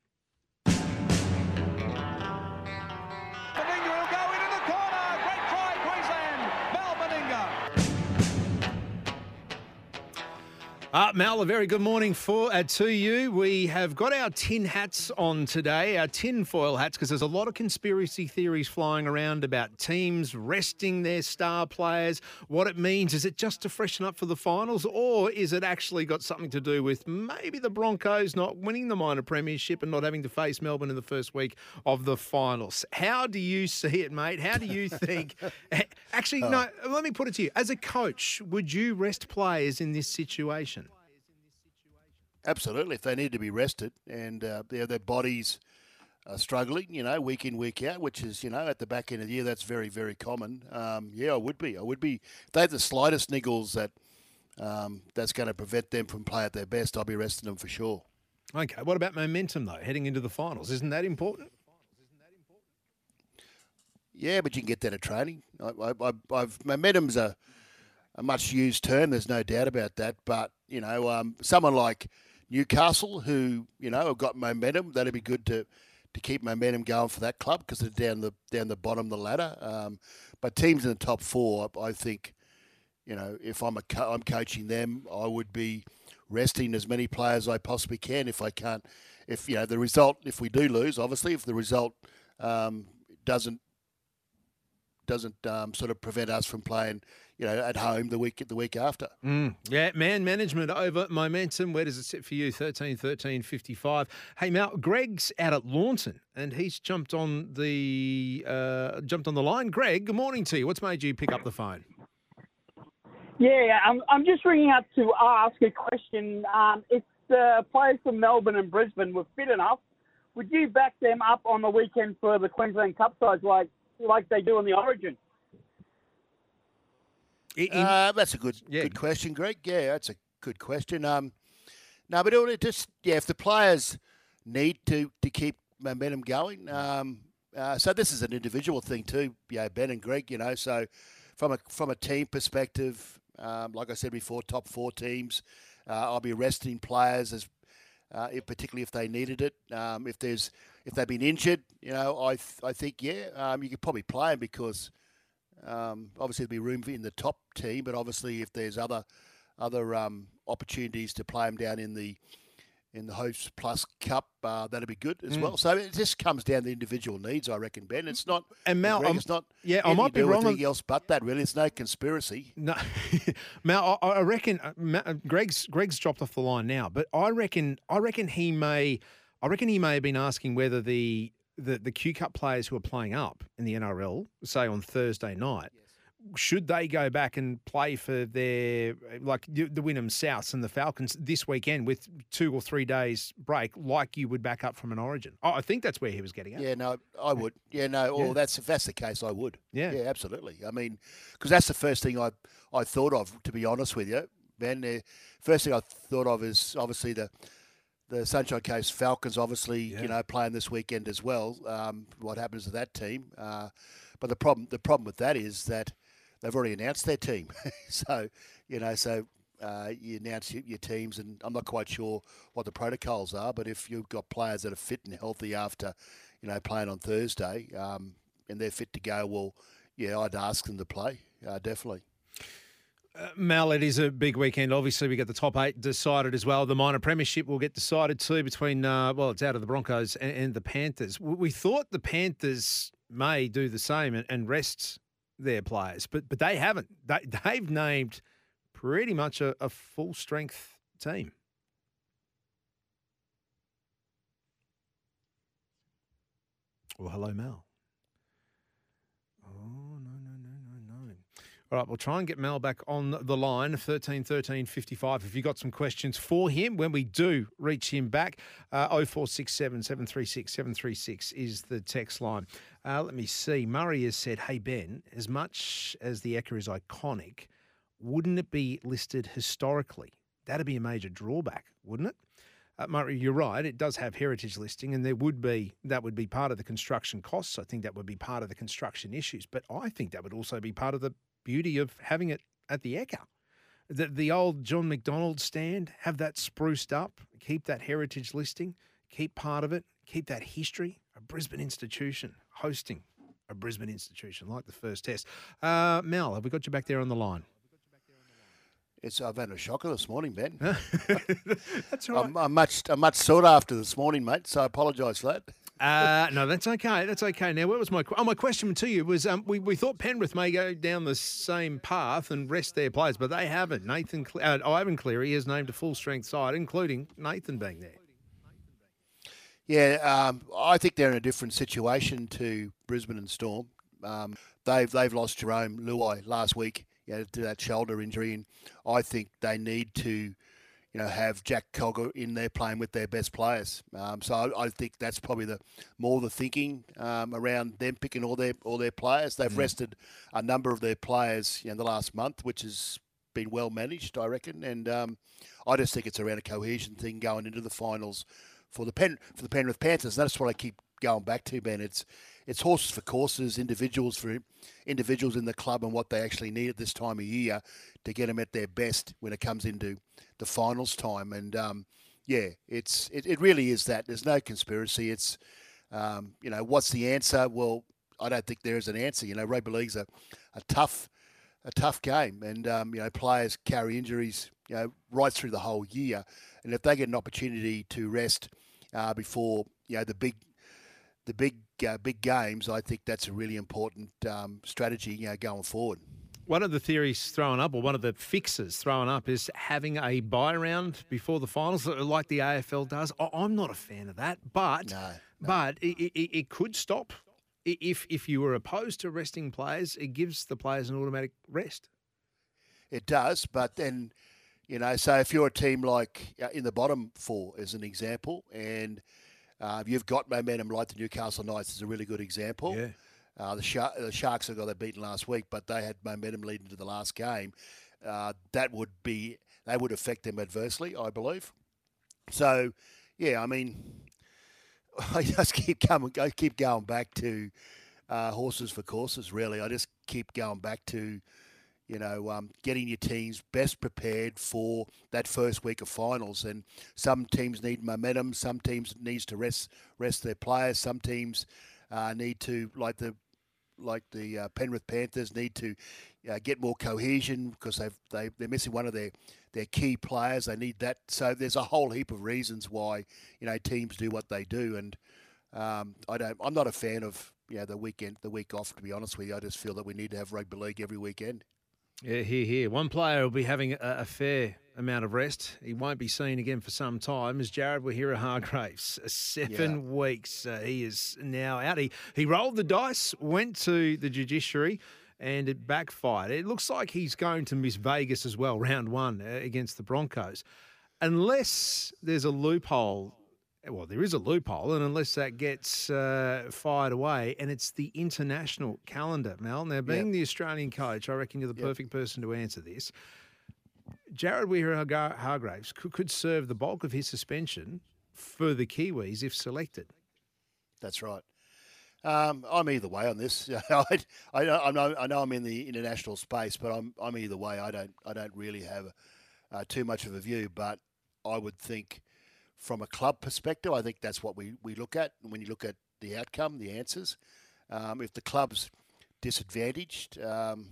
S2: Uh, Mal, a very good morning for uh, to you. We have got our tin hats on today, our tin foil hats, because there's a lot of conspiracy theories flying around about teams resting their star players. What it means is it just to freshen up for the finals, or is it actually got something to do with maybe the Broncos not winning the minor premiership and not having to face Melbourne in the first week of the finals? How do you see it, mate? How do you think? actually, no. Let me put it to you: as a coach, would you rest players in this situation?
S7: Absolutely, if they need to be rested and uh, their their bodies are struggling, you know, week in week out, which is you know at the back end of the year, that's very very common. Um, yeah, I would be. I would be. If they have the slightest niggles that um, that's going to prevent them from playing at their best, I'll be resting them for sure.
S2: Okay. What about momentum though? Heading into the finals, isn't that important?
S7: Yeah, but you can get that at training. I, I, I- I've momentum's a, a much used term. There's no doubt about that. But you know, um, someone like Newcastle, who you know have got momentum, that'd be good to to keep momentum going for that club because they're down the down the bottom of the ladder. Um, but teams in the top four, I think, you know, if I'm a co- I'm coaching them, I would be resting as many players as I possibly can. If I can't, if you know the result, if we do lose, obviously, if the result um, doesn't doesn't um, sort of prevent us from playing, you know, at home the week the week after.
S2: Mm. Yeah, man management over momentum. Where does it sit for you? 13 13 55. Hey, Mal, Greg's out at Lawnton and he's jumped on the uh, jumped on the line. Greg, good morning to you. What's made you pick up the phone?
S8: Yeah, I'm, I'm just ringing up to ask a question. Um, if the players from Melbourne and Brisbane were fit enough, would you back them up on the weekend for the Queensland Cup sides like like they do in the Origin?
S7: Uh, that's a good good question, Greg. Yeah, that's a good question. Um, no, but it just yeah, if the players need to to keep momentum going, um, uh, so this is an individual thing too. Yeah, Ben and Greg, you know, so from a from a team perspective, um, like I said before, top four teams, uh, I'll be resting players as uh, if, particularly if they needed it. Um, if there's if they've been injured, you know, I th- I think yeah, um, you could probably play them because um, obviously there'll be room in the top team, but obviously if there's other other um, opportunities to play them down in the in the Host Plus Cup, uh, that'd be good as
S2: Mm.
S7: well. So it just comes down to individual needs, I reckon, Ben. It's not
S2: And Mal,
S7: Greg,
S2: I'm-
S7: it's not
S2: yeah, I might be wrong on-
S7: anything else but that. Really, it's no conspiracy.
S2: No, Mal, I, I reckon uh, Ma- uh, Greg's Greg's dropped off the line now, but I reckon I reckon he may I reckon he may have been asking whether the the, the Q Cup players who are playing up in the NRL, say on Thursday night, should they go back and play for their like the Wynnum Souths and the Falcons this weekend with two or three days break, like you would back up from an Origin? Oh, I think that's where he was getting at.
S7: Yeah, no, I would. Yeah, no. Well, that's if that's the case, I would.
S2: Yeah,
S7: yeah, absolutely. I mean, because that's the first thing I I thought of. To be honest with you, Ben, the first thing I thought of is obviously the the Sunshine Coast Falcons, obviously, yeah. you know, playing this weekend as well. Um, what happens to that team? Uh, but the problem the problem with that is that they've already announced their team. so, you know, so uh, you announce your, your, teams, and I'm not quite sure what the protocols are, but if you've got players that are fit and healthy after, you know, playing on Thursday, um, and they're fit to go, well, yeah, I'd ask them to play, uh, definitely.
S2: Uh, Mal, it is a big weekend. Obviously, we get the top eight decided as well. The minor premiership will get decided too between, uh, well, it's out of the Broncos and, and, the Panthers. We thought the Panthers may do the same and, and rest their players, but but they haven't. They, they've named pretty much a, a full strength team. Well, hello, Mel. Oh, no, no, no, no, no. All right, we'll try and get Mel back on the line, 13 13 55. If you've got some questions for him, when we do reach him back, uh, 0467 736 736 is the text line. Uh, let me see. Murray has said, Hey, Ben, as much as the Ekka is iconic, wouldn't it be listed historically? That'd be a major drawback, wouldn't it? Uh, Murray, you're right. It does have heritage listing, and there would be that would be part of the construction costs. I think that would be part of the construction issues, but I think that would also be part of the beauty of having it at the Ekka. The, the old John McDonald stand, have that spruced up, keep that heritage listing, keep part of it, keep that history. A Brisbane institution hosting a Brisbane institution like the first test. Uh, Mel, have we got you back there on the line?
S7: It's I've had a shocker this morning, Ben.
S2: that's right.
S7: I'm, I'm, much I'm much sought after this morning, mate. So I apologise for that.
S2: Uh, no, that's okay. That's okay. Now, what was my oh, my question to you was um, we, we thought Penrith may go down the same path and rest their players, but they haven't. Nathan uh, Ivan Cleary has named a full strength side, including Nathan being there.
S7: Yeah, um, I think they're in a different situation to Brisbane and Storm. Um, they've they've lost Jarome Luai last week, you know, to that shoulder injury, and I think they need to, you know, have Jack Cogger in there playing with their best players. Um, so I, I, think that's probably the more the thinking um, around them picking all their all their players. They've mm. rested a number of their players in the last month, which has been well managed, I reckon, and um, I just think it's around a cohesion thing going into the finals for the Pen for the Penrith Panthers. That's what I keep going back to, Ben. It's it's horses for courses, individuals for individuals in the club, and what they actually need at this time of year to get them at their best when it comes into the finals time. And um, yeah, it's it, it really is that. There's no conspiracy. It's um, you know what's the answer? Well, I don't think there is an answer. You know, rugby league's a, a tough a tough game, and um, you know players carry injuries you know right through the whole year, and if they get an opportunity to rest uh, before you know the big the big uh, big games, I think that's a really important um, strategy you know going forward.
S2: One of the theories thrown up, or one of the fixes thrown up, is having a buy round before the finals, like the AFL does. I'm not a fan of that, but no, no. but it, it, it could stop if if you were opposed to resting players. It gives the players an automatic rest.
S7: It does, but then you know, so if you're a team like uh, in the bottom four, as an example, and uh, you've got momentum like the Newcastle Knights is a really good example.
S2: Yeah.
S7: Uh, the, the Sharks have got that beaten last week, but they had momentum leading to the last game. Uh, that would be that would affect them adversely, I believe. So, yeah, I mean, I just keep coming, I keep going back to uh, horses for courses. Really, I just keep going back to you know, um, getting your teams best prepared for that first week of finals. And some teams need momentum. Some teams needs to rest rest their players. Some teams uh, need to, like the like the uh, Penrith Panthers, need to uh, get more cohesion because they've they, they're missing one of their their key players. They need that. So there's a whole heap of reasons why you know teams do what they do. And um, I don't. I'm not a fan of know, the weekend, the week off. To be honest with you, I just feel that we need to have rugby league every weekend.
S2: Yeah, here, here. One player will be having a, a, fair amount of rest. He won't be seen again for some time. As Jared Waerea-Hargreaves, seven yeah. weeks. Uh, he is now out. He he rolled the dice, went to the judiciary, and it backfired. It looks like he's going to miss Vegas as well, round one uh, against the Broncos, unless there's a loophole. Well, there is a loophole, and unless that gets uh, fired away, and it's the international calendar, Mel. Now, being yep. the Australian coach, I reckon you're the yep. perfect person to answer this. Jared Waerea-Hargreaves could, could serve the bulk of his suspension for the Kiwis if selected.
S7: That's right. Um, I'm either way on this. I, I, I, know, I know I'm in the international space, but I'm, I'm either way. I don't, I don't really have uh, too much of a view, but I would think from a club perspective, I think that's what we, we look at when you look at the outcome, the answers. Um, if the club's disadvantaged um,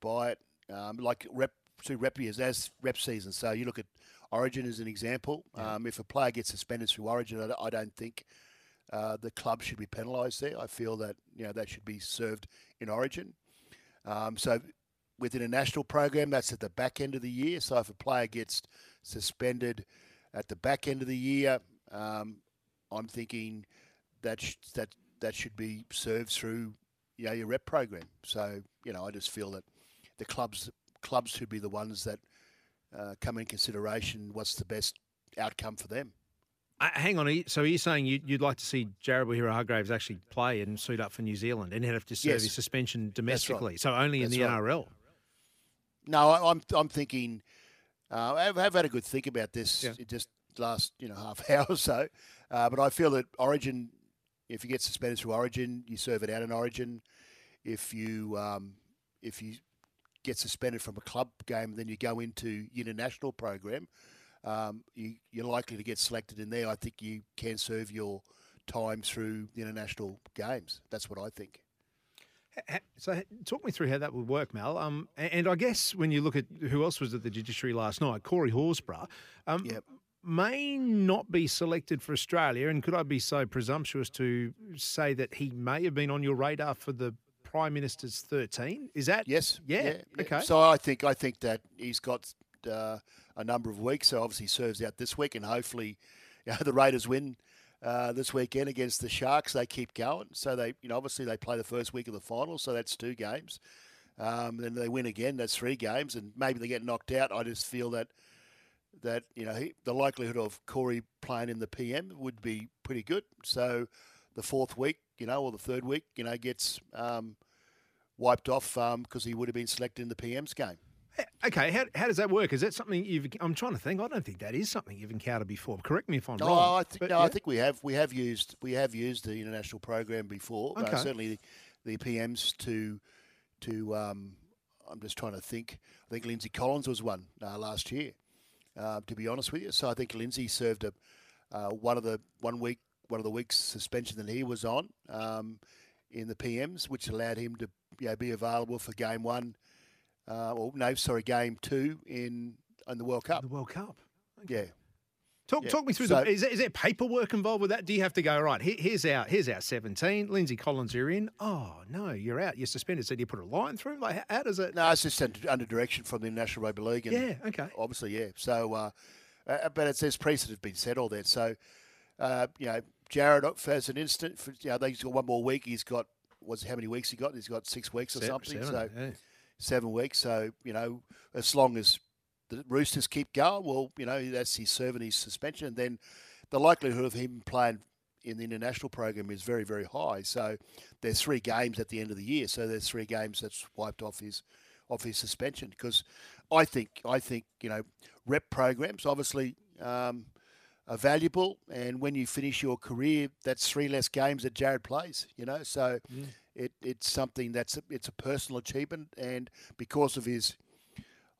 S7: by it, um, like rep to rep years as rep season. So you look at Origin as an example. Yeah. Um, if a player gets suspended through Origin, I, I don't think uh, the club should be penalised there. I feel that you know that should be served in Origin. Um, so within a national program, that's at the back end of the year. So if a player gets suspended at the back end of the year, um, I'm thinking that sh- that that should be served through you know, your rep program. So you know, I just feel that the clubs clubs should be the ones that uh, come in consideration. What's the best outcome for them?
S2: Uh, hang on. So are you saying you'd, you'd like to see Jared Waerea-Hargreaves actually play and suit up for New Zealand and have to serve yes. his suspension domestically? Right. So only in That's the right. NRL?
S7: No, I, am I'm, I'm thinking. Uh, I've, I've, had a good think about this yeah. just last you know half hour or so, uh, but I feel that Origin, if you get suspended through Origin, you serve it out in Origin. If you um, if you get suspended from a club game, then you go into international program, um, you, you're likely to get selected in there. I think you can serve your time through the international games. That's what I think.
S2: So, talk me through how that would work, Mal. Um, and I guess when you look at who else was at the judiciary last night, Corey Horsburgh, um, yep. may not be selected for Australia. And could I be so presumptuous to say that he may have been on your radar for the Prime Minister's 13. Is that?
S7: Yes.
S2: Yeah. yeah okay.
S7: So I think I think that he's got uh, a number of weeks. So obviously serves out this week, and hopefully, you know, the Raiders win uh, this weekend against the Sharks. They keep going. So they, you know, obviously they play the first week of the final. So that's two games. Um, then they win again. That's three games, and maybe they get knocked out. I just feel that that you know he, the likelihood of Corey playing in the PM would be pretty good. So the fourth week, you know, or the third week, you know, gets um, wiped off because um, he would have been selected in the PM's game.
S2: Okay, how, how does that work? Is that something you've? I'm trying to think. I don't think that is something you've encountered before. Correct me if I'm
S7: oh,
S2: wrong.
S7: I think, but, no, yeah. I think we have. We have used we have used the international program before. Okay. Uh, certainly, the, the, PMs to to. Um, I'm just trying to think. I think Lindsay Collins was one uh, last year. Uh, to be honest with you, so I think Lindsay served a uh, one of the one week one of the weeks suspension that he was on um, in the PMs, which allowed him to you know, be available for game one, uh, or no, sorry, game two in in the World Cup.
S2: The World Cup.
S7: Okay. Yeah.
S2: Talk,
S7: yeah.
S2: talk me through so, the. Is there, is there paperwork involved with that? Do you have to go right? Here, here's our here's our seventeen. Lindsay Collins, you're in. Oh no, you're out. You're suspended. So do you put a line through? Like how, how does it?
S7: No, it's just under, under, direction from the National Rugby League. And
S2: yeah. Okay.
S7: Obviously, yeah. So, uh, uh, but it says precedent has been set all that. So, uh, you know, Jared, as an instant, for, you know, he's got one more week. He's got was how many weeks he got? He's got six weeks or seven, something. Seven, so yeah. Seven weeks. So you know, as long as the Roosters keep going, well, you know, that's his serving his suspension. And then the likelihood of him playing in the international program is very, very high. So there's three games at the end of the year. So there's three games that's wiped off his off his suspension. Because I think I think you know rep programs obviously. Um, are valuable. And when you finish your career, that's three less games that Jared plays. You know, so mm. It, it's something that's a, it's a personal achievement, and because of his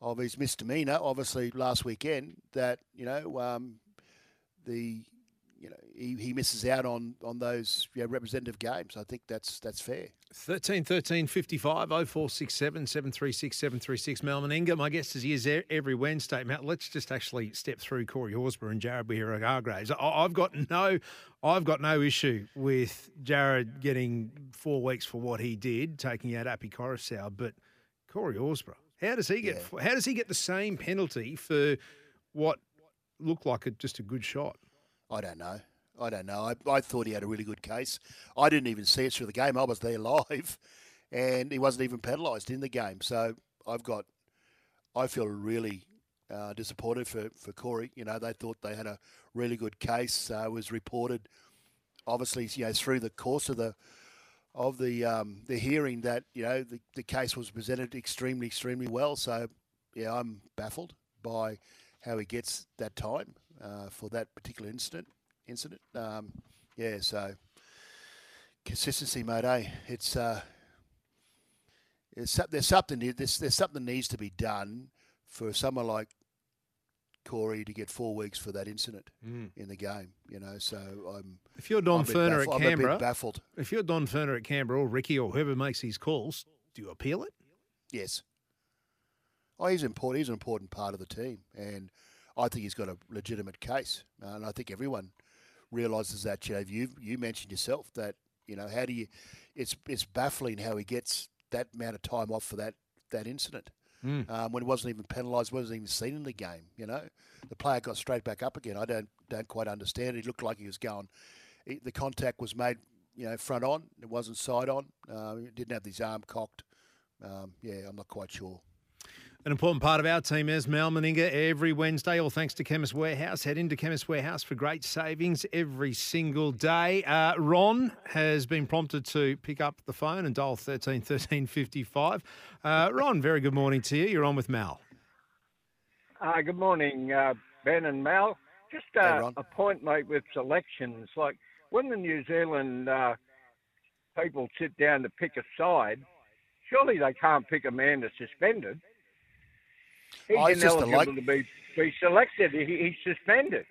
S7: of his misdemeanor, obviously last weekend, that you know um, the you know he, he misses out on on those you know, representative games. I think that's that's fair.
S2: 13 13 55 0467 736 736 Mal Meninga. My guest is he is every Wednesday. Matt, let's just actually step through Corey Horsburgh and Jared Waerea-Hargreaves. I've got no I've got no issue with Jared getting four weeks for what he did, taking out Api Koroisau, but Corey Horsburgh, how does he get yeah. how does he get the same penalty for what looked like a, just a good shot?
S7: I don't know. I don't know. I, I thought he had a really good case. I didn't even see it through the game. I was there live, and he wasn't even penalised in the game. So I've got, I feel really uh, disappointed for, for Corey. You know, they thought they had a really good case. Uh, was reported, obviously, you know, through the course of the of the um, the hearing that you know the, the case was presented extremely extremely well. So yeah, I'm baffled by how he gets that time uh, for that particular incident. Incident, um, yeah. So consistency, mate. Eh? It's uh, it's there's something there's, there's something needs to be done for someone like Corey to get four weeks for that incident
S2: Mm.
S7: in the game. You know, so I'm.
S2: If you're Don
S7: Furner
S2: at
S7: I'm a bit
S2: Canberra,
S7: baffled.
S2: If you're Don Furner at Canberra or Ricky or whoever makes these calls, do you appeal it?
S7: Yes. Oh, he's important. He's an important part of the team, and I think he's got a legitimate case. Uh, and I think everyone realises that. You know, you you mentioned yourself that you know how do you? It's it's baffling how he gets that amount of time off for that that incident
S2: Mm.
S7: um, when he wasn't even penalised, wasn't even seen in the game. You know, the player got straight back up again. I don't don't quite understand. It looked like he was going. He, the contact was made, you know, front on. It wasn't side on. Uh, he didn't have his arm cocked. Um, yeah, I'm not quite sure.
S2: An important part of our team is Mal Meninga every Wednesday, all thanks to Chemist Warehouse. Head into Chemist Warehouse for great savings every single day. Uh, Ron has been prompted to pick up the phone and dial 13 13 55. Uh, Ron, very good morning to you. You're on with Mal.
S9: Uh, good morning, uh, Ben and Mal. Just uh, a point, mate, with selections. Like when the New Zealand uh, people sit down to pick a side, surely they can't pick a man that's suspended. He's
S7: Oh, it's just
S9: ineligible
S7: like-
S9: to be, be selected. He, he's suspended.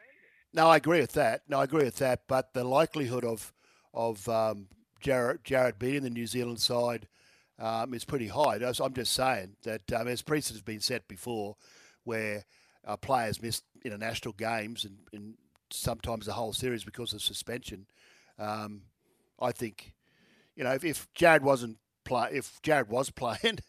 S7: No, I agree with that. No, I agree with that. But the likelihood of of um, Jared Jared beating the New Zealand side um, is pretty high. I'm just saying that um, as precedent has been set before, where uh, players miss international games and, and sometimes the whole series because of suspension. Um, I think, you know, if, if Jared wasn't play, if Jared was playing,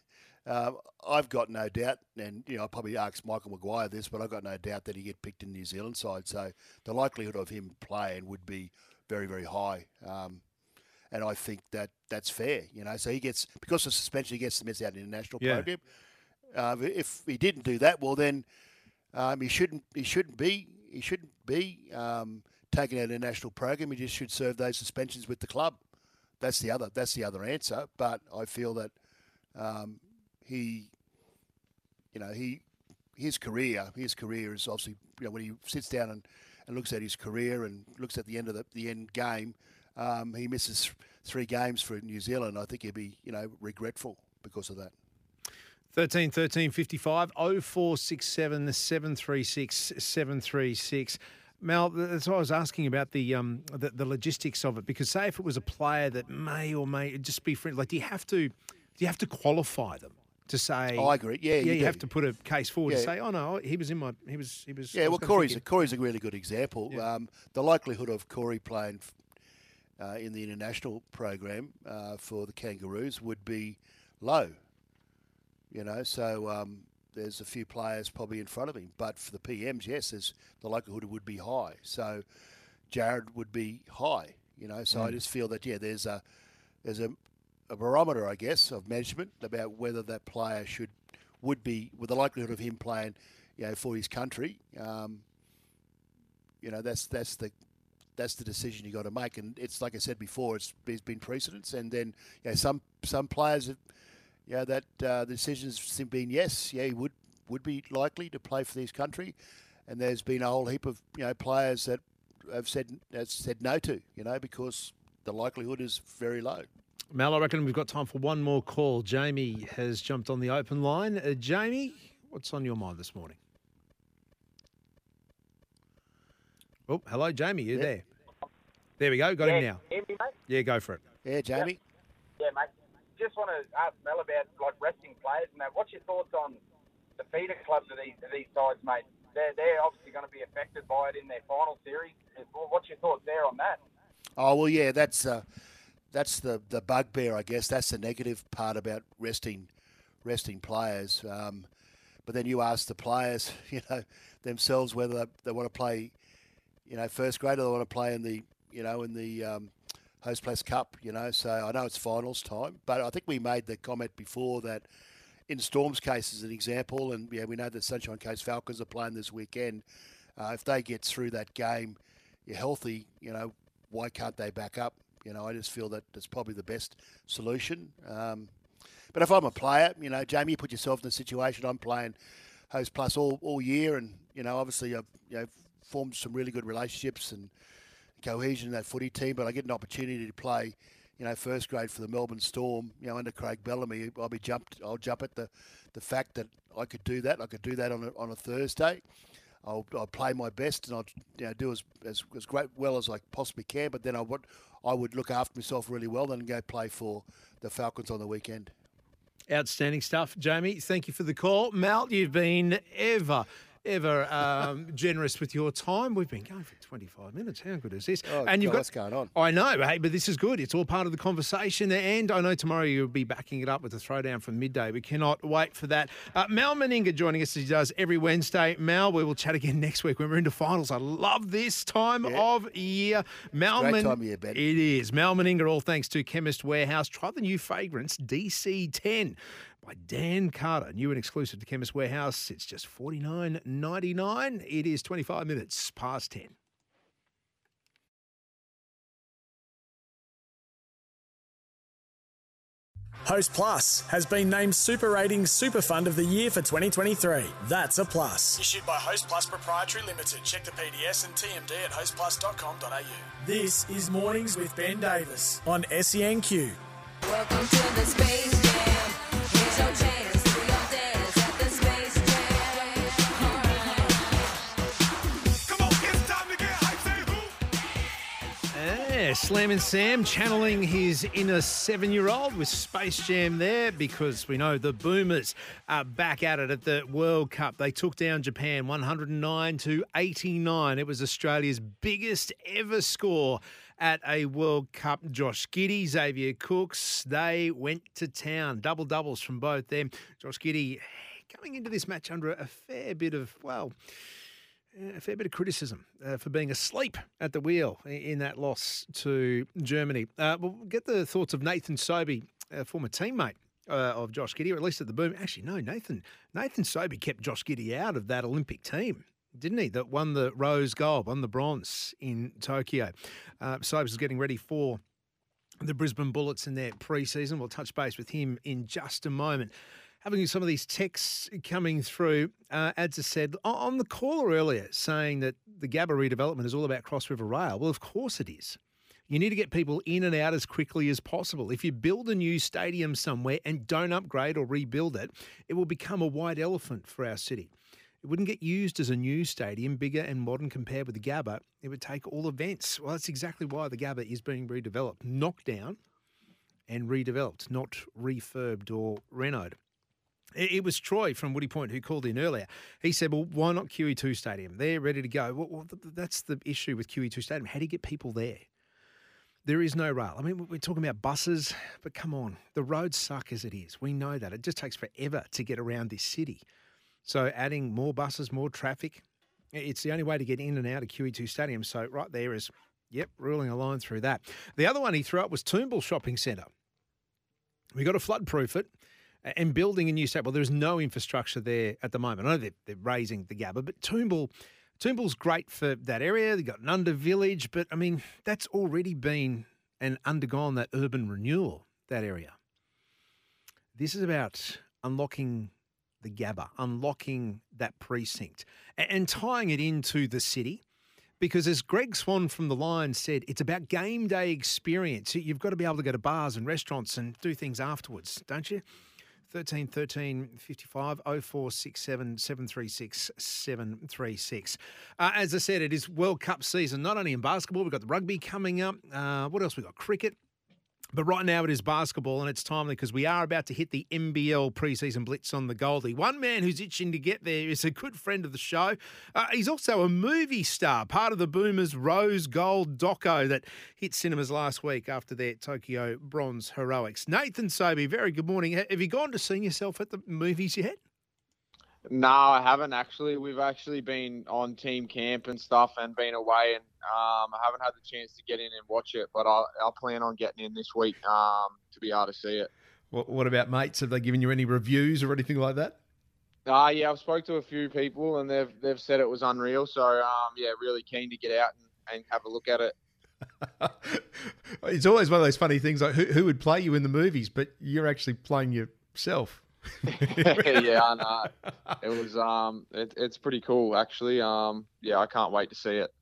S7: uh, I've got no doubt, and you know, I probably asked Michael Maguire this, but I've got no doubt that he get picked in New Zealand side. So the likelihood of him playing would be very, very high. Um, and I think that that's fair, you know. So he gets because of suspension, he gets to miss out in the international
S2: Yeah.
S7: program. Uh, if he didn't do that, well then um, he shouldn't. He shouldn't be. He shouldn't be um, taken out of the national program. He just should serve those suspensions with the club. That's the other. That's the other answer. But I feel that um, he, you know, he his career. His career is obviously you know when he sits down and, and looks at his career and looks at the end of the, the end game. Um, he misses three games for New Zealand. I think he'd be you know regretful because of that.
S2: 13 13 55 0467 736 736. Mel, that's what I was asking about the, um, the the logistics of it. Because say if it was a player that may or may just be friend, like do you have to do you have to qualify them to say?
S7: Oh, I agree. Yeah,
S2: yeah,
S7: you
S2: you, have to put a case forward to say, oh no, he was in my he was he was.
S7: Yeah,
S2: was
S7: well, Corey's a. Corey's a really good example. Um, the likelihood of Corey playing uh, in the international program uh, for the Kangaroos would be low. You know, so um, there's a few players probably in front of him, but for the PMs, yes, there's the likelihood would be high. So Jared would be high. You know, so I
S2: Mm.
S7: just feel that yeah, there's a there's a, a barometer, I guess, of management about whether that player should would be with the likelihood of him playing, you know, for his country. Um, you know, that's that's the that's the decision you got to make, and it's like I said before, it's there's been precedents, and then you know, some some players, have, you know, that uh, the decision's been yes, yeah, he would would be likely to play for his country, and there's been a whole heap of you know players that have said have said no to, you know, because the likelihood is very low.
S2: Mel, I reckon we've got time for one more call. Jamie has jumped on the open line. Uh, Jamie, what's on your mind this morning? Oh, hello, Jamie. You there? There we go. Got him now.
S10: Hear me, mate?
S2: Yeah, go for it.
S7: Yeah, Jamie.
S10: Yeah, mate. Just want to ask Mel about like resting players and that. What's your thoughts on the feeder clubs of these of these sides, mate? They're they're obviously going to be affected by it in their final series. What's your thoughts there on that?
S7: Oh well, yeah, that's uh, that's the the bugbear, I guess. That's the negative part about resting resting players. Um, but then you ask the players, you know, themselves whether they, they want to play, you know, first grade or they want to play in the, you know, in the um, Host Plus Cup. You know, so I know it's finals time, but I think we made the comment before that in Storm's case as an example, and yeah, we know the Sunshine Coast Falcons are playing this weekend. Uh, if they get through that game, you're healthy. You know, why can't they back up? You know, I just feel that that's probably the best solution. Um, but if I'm a player, you know, Jamie, you put yourself in a situation. I'm playing Host Plus all, all year, and you know, obviously, I've you know formed some really good relationships and cohesion in that footy team. But I get an opportunity to play, you know, first grade for the Melbourne Storm, you know, under Craig Bellamy. I'll be jumped. I'll jump at the the fact that I could do that. I could do that on a, on a Thursday. I'll, I'll play my best and I'll you know, do as, as, as great well as I possibly can. But then I would I would look after myself really well and go play for the Falcons on the weekend.
S2: Outstanding stuff, Jamie. Thank you for the call. Mal, you've been ever ever um, generous with your time. We've been going for 25 minutes. How good is this?
S7: Oh, and you've God, got what's going on?
S2: I know, hey, but this is good. It's all part of the conversation. And I know tomorrow you'll be backing it up with a throwdown from midday. We cannot wait for that. Uh, Mal Meninga joining us as he does every Wednesday. Mal, we will chat again next week when we're into finals. I love this time yeah. of year.
S7: Mal Great time of year, Ben.
S2: It is. Mal Meninga, all thanks to Chemist Warehouse. Try the new fragrance DC10 by Dan Carter. New and exclusive to Chemist Warehouse. It's just forty nine ninety nine. It is 25 minutes past 10.
S1: Host Plus has been named Super Ratings Super Fund of the Year for 2023. That's a plus. Issued by Host Plus Proprietary Limited. Check the PDS and TMD at hostplus.com.au. This is Mornings with Ben Davis on SENQ. Welcome to the Space Jam.
S2: Slam and Sam channeling his inner seven year old with Space Jam there because we know the Boomers are back at it at the World Cup. They took down Japan 109 to 89. It was Australia's biggest ever score at a World Cup. Josh Giddey, Xavier Cooks, they went to town. Double doubles from both them. Josh Giddey coming into this match under a fair bit of, well, a fair bit of criticism uh, for being asleep at the wheel in that loss to Germany. Uh, we'll get the thoughts of Nathan Sobey, a former teammate uh, of Josh Giddey, or at least at the boom. Actually, no, Nathan Nathan Sobey kept Josh Giddey out of that Olympic team. Didn't he? That won the rose gold, won the bronze in Tokyo. Uh, Sobey is getting ready for the Brisbane Bullets in their pre-season. We'll touch base with him in just a moment having some of these texts coming through. Uh, Ads has said on the caller earlier saying that the Gabba redevelopment is all about Cross River Rail. Well, of course it is. You need to get people in and out as quickly as possible. If you build a new stadium somewhere and don't upgrade or rebuild it, it will become a white elephant for our city. It wouldn't get used as a new stadium, bigger and modern compared with the Gabba. It would take all events. Well, that's exactly why the Gabba is being redeveloped, knocked down and redeveloped, not refurbed or renoed. It was Troy from Woody Point who called in earlier. He said, "Well, why not QE2 Stadium? They're ready to go." Well, that's the issue with QE2 Stadium. How do you get people there? There is no rail. I mean, we're talking about buses, but come on, the roads suck as it is. We know that. It just takes forever to get around this city. So, adding more buses, more traffic, it's the only way to get in and out of QE2 Stadium. So, right there is, yep, ruling a line through that. The other one he threw up was Toombul Shopping Centre. We got to floodproof it and building a new state. Well, there's no infrastructure there at the moment. I know they're, they're raising the Gabba, but Toombul, Toombul's great for that area. They've got an under village, but I mean, that's already been and undergone that urban renewal, that area. This is about unlocking the Gabba, unlocking that precinct, and, tying it into the city. Because as Greg Swann from the Lions said, it's about game day experience. You've got to be able to go to bars and restaurants and do things afterwards, don't you? 13 13 55 0467 736 736. Uh, as I said, it is World Cup season, not only in basketball, we've got the rugby coming up. Uh, what else? We've got cricket. But right now it is basketball, and it's timely because we are about to hit the NBL preseason blitz on the Goldie. One man who's itching to get there is a good friend of the show. Uh, he's also a movie star, part of the Boomers Rose Gold doco that hit cinemas last week after their Tokyo Bronze heroics. Nathan Sobey, very good morning. Have you gone to see yourself at the movies yet?
S11: No, I haven't actually. We've actually been on team camp and stuff, and been away, and um, I haven't had the chance to get in and watch it. But I'll, I'll plan on getting in this week um, to be able to see it.
S2: What, what, about mates? Have they given you any reviews or anything like that?
S11: Uh, yeah, I've spoke to a few people, and they've they've said it was unreal. So um, yeah, really keen to get out and, and have a look at it.
S2: it's always one of those funny things like who, who would play you in the movies, but you're actually playing yourself.
S11: Yeah, I know. It was um, it, it's pretty cool actually. Um, yeah, I can't wait to see it.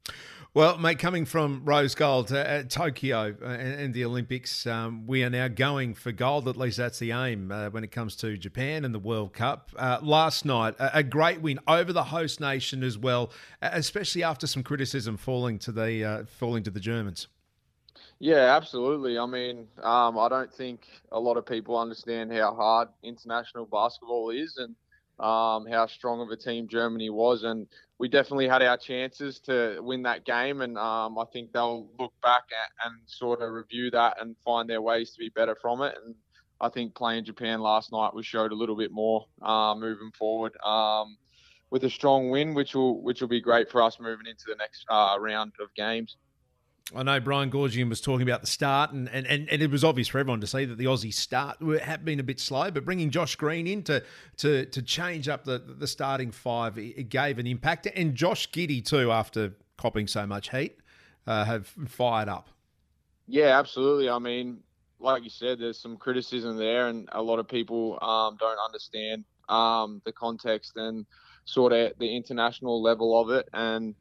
S2: Well, mate, coming from rose gold uh, at Tokyo uh, and, and, the Olympics, um, we are now going for gold. At least that's the aim uh, when it comes to Japan and the World Cup. Uh, last night, a, a, great win over the host nation as well, especially after some criticism falling to the uh, falling to the Germans.
S11: Yeah, absolutely. I mean, um, I don't think a lot of people understand how hard international basketball is and um, how strong of a team Germany was. And we definitely had our chances to win that game. And um, I think they'll look back at, and sort of review that and find their ways to be better from it. And I think playing Japan last night was showed a little bit more uh, moving forward. Um, with a strong win, which will which will be great for us moving into the next uh, round of games.
S2: I know Brian Goorjian was talking about the start, and, and, and, it was obvious for everyone to see that the Aussie start had been a bit slow, but bringing Josh Green in to to, to change up the, the starting five, it gave an impact. And Josh Giddey, too, after copping so much heat, uh, have fired up.
S11: Yeah, absolutely. I mean, like you said, there's some criticism there, and a lot of people um, don't understand um, the context and sort of the international level of it. And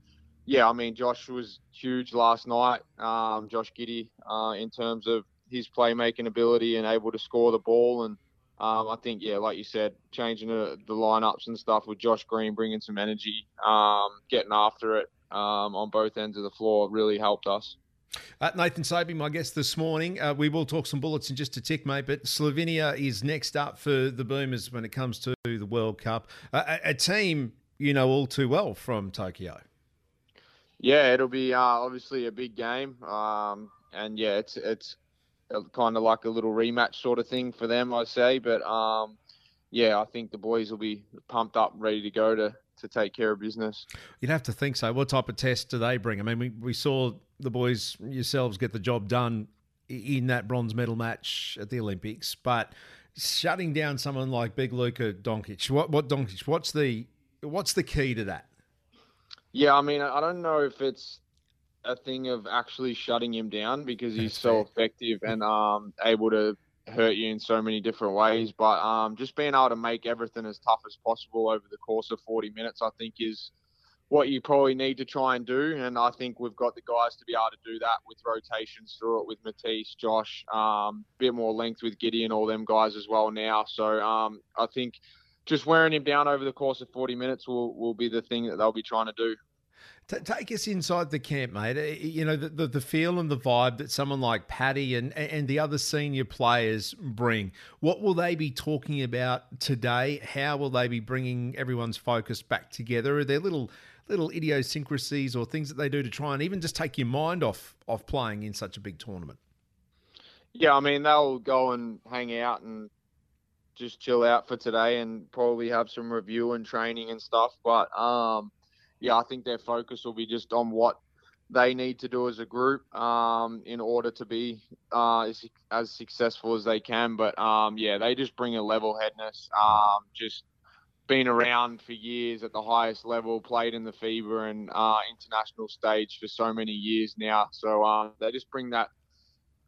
S11: yeah, I mean, Josh was huge last night. Um, Josh Giddey, uh, in terms of his playmaking ability and able to score the ball. And um, I think, yeah, like you said, changing the, the lineups and stuff with Josh Green bringing some energy, um, getting after it um, on both ends of the floor really helped us.
S2: Uh, Nathan Sobey, my guest this morning. Uh, we will talk some bullets in just a tick, mate, but Slovenia is next up for the Boomers when it comes to the World Cup. Uh, a team you know all too well from Tokyo.
S11: Yeah, it'll be uh, obviously a big game, um, and yeah, it's it's kind of like a little rematch sort of thing for them, I'd say. But um, yeah, I think the boys will be pumped up, ready to go to to take care of business.
S2: You'd have to think so. What type of test do they bring? I mean, we, we saw the boys yourselves get the job done in that bronze medal match at the Olympics, but shutting down someone like Big Luka Doncic, what what Doncic? What's the what's the key to that?
S11: Yeah, I mean, I don't know if it's a thing of actually shutting him down because he's so effective and um, able to hurt you in so many different ways. But um, just being able to make everything as tough as possible over the course of 40 minutes, I think, is what you probably need to try and do. And I think we've got the guys to be able to do that with rotations through it with Matisse, Josh, um, a bit more length with Gideon, all them guys as well now. So um, I think just wearing him down over the course of 40 minutes will, will be the thing that they'll be trying to do.
S2: Take us inside the camp, mate. Uh, you know, the, the, the, feel and the vibe that someone like Paddy and, and the other senior players bring. What will they be talking about today? How will they be bringing everyone's focus back together? Are there little little idiosyncrasies or things that they do to try and even just take your mind off off playing in such a big tournament?
S11: Yeah, I mean, they'll go and hang out and just chill out for today and probably have some review and training and stuff. But um, yeah, I think their focus will be just on what they need to do as a group um, in order to be uh, as, as, successful as they can. But um, yeah, they just bring a level headness. Um, just been around for years at the highest level, played in the FIBA and uh, international stage for so many years now. So um, they just bring that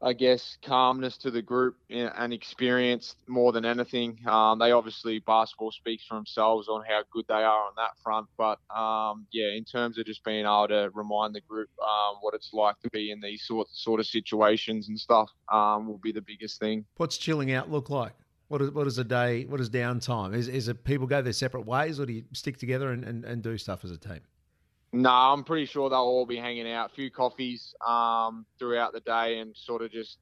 S11: I guess, calmness to the group and experience more than anything. Um, they obviously basketball speaks for themselves on how good they are on that front, but um, yeah, in terms of just being able to remind the group um, what it's like to be in these sort sort of situations and stuff um, will be the biggest thing.
S2: What's chilling out look like? What is what is a day? What is downtime? Is is it people go their separate ways, or do you stick together and, and, and do stuff as a team?
S11: No, I'm pretty sure they'll all be hanging out, a few coffees um, throughout the day, and sort of just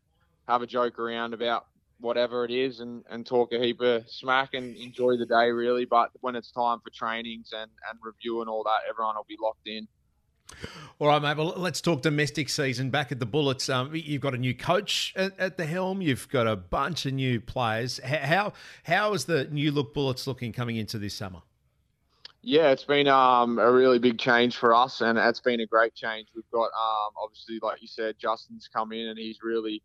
S11: have a joke around about whatever it is, and, and talk a heap of smack and enjoy the day really. But when it's time for trainings and and review and all that, everyone will be locked in.
S2: All right, mate. Well, let's talk domestic season. Back at the Bullets, um, you've got a new coach at, at, the helm. You've got a bunch of new players. How how is the new look Bullets looking coming into this summer?
S11: Yeah, it's been um, a really big change for us, and it's been a great change. We've got um, obviously, like you said, Justin's come in and he's really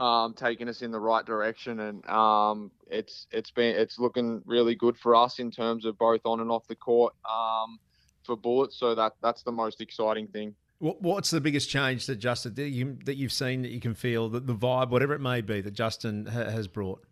S11: um, taken us in the right direction, and um, it's it's been it's looking really good for us in terms of both on and off the court um, for Bullets. So that that's the most exciting thing.
S2: What's the biggest change that Justin that you that you've seen that you can feel that the vibe, whatever it may be, that Justin ha- has brought?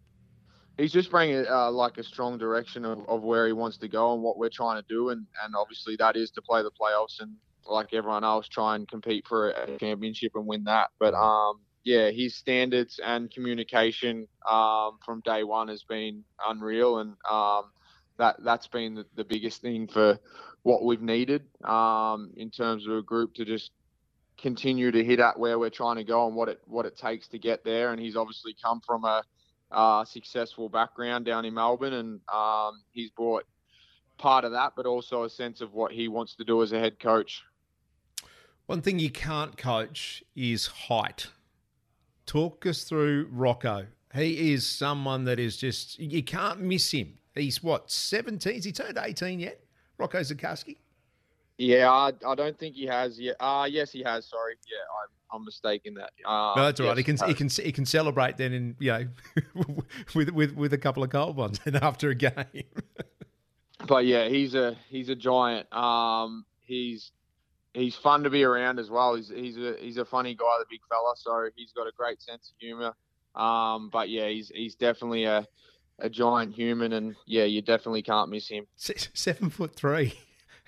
S11: He's just bringing uh, like a strong direction of, of where he wants to go and what we're trying to do, and and obviously that is to play the playoffs and like everyone else try and compete for a championship and win that. But um, yeah, his standards and communication um, from day one has been unreal, and um, that that's been the, the biggest thing for what we've needed um, in terms of a group to just continue to hit at where we're trying to go and what it what it takes to get there. And he's obviously come from a uh, successful background down in Melbourne, and um, he's brought part of that, but also a sense of what he wants to do as a head coach.
S2: One thing you can't coach is height. Talk us through Rocco. He is someone that is just, you can't miss him. He's what, 17? Has he turned 18 yet? Rocco Zikarsky?
S11: Yeah, I, I don't think he has yet. Uh, yes, he has. Sorry. Yeah, I'm, I'm mistaken that. Uh,
S2: no, that's all yes, right. He can he, he can he can celebrate then in you know with with with a couple of cold ones and after a game.
S11: but yeah, he's a he's a giant. Um, he's he's fun to be around as well. He's he's a he's a funny guy, the big fella. So he's got a great sense of humor. Um, but yeah, he's he's definitely a a giant human, and yeah, you definitely can't miss him.
S2: Seven foot three.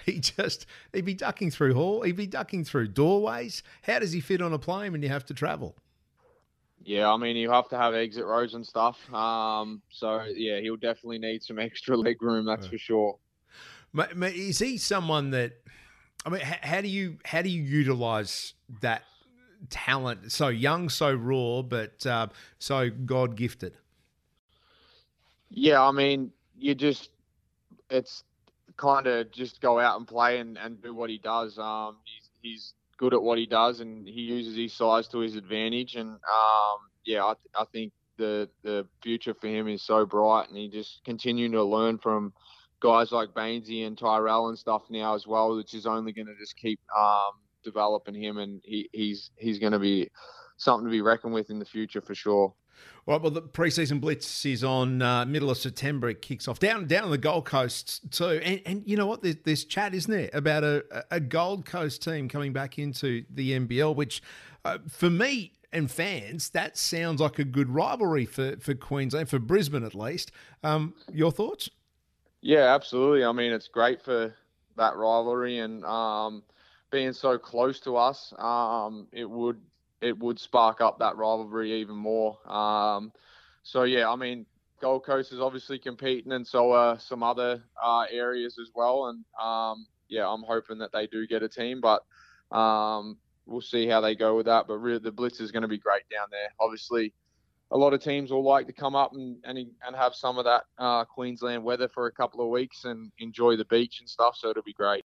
S2: He just he'd be ducking through hall, he'd be ducking through doorways. How does he fit on a plane when you have to travel?
S11: Yeah, I mean you have to have exit rows and stuff. Um, so yeah, he'll definitely need some extra leg room, that's for sure.
S2: Is he someone that? I mean, how do you how do you utilize that talent? So young, so raw, but uh, so God gifted.
S11: Yeah, I mean, you just it's kind of just go out and play and, and do what he does. Um, he's, he's good at what he does and he uses his size to his advantage. And um, yeah, I, I think the the future for him is so bright, and he just continuing to learn from guys like Baynesy and Tyrell and stuff now as well, which is only going to just keep um, developing him, and he, he's he's going to be something to be reckoned with in the future for sure.
S2: Right, well, the preseason blitz is on uh, middle of September. It kicks off down down on the Gold Coast too, and and you know what? There's, there's chat, isn't there, about a, a Gold Coast team coming back into the NBL, which uh, for me and fans, that sounds like a good rivalry for for Queensland, for Brisbane at least. Um, your thoughts?
S11: Yeah, absolutely. I mean, it's great for that rivalry and um, being so close to us. Um, it would it would spark up that rivalry even more. Um, so yeah, I mean, Gold Coast is obviously competing, and so are some other uh, areas as well. And um, yeah, I'm hoping that they do get a team, but um, we'll see how they go with that. But really, the Blitz is going to be great down there. Obviously, a lot of teams will like to come up and and, and have some of that uh, Queensland weather for a couple of weeks and enjoy the beach and stuff. So it'll be great.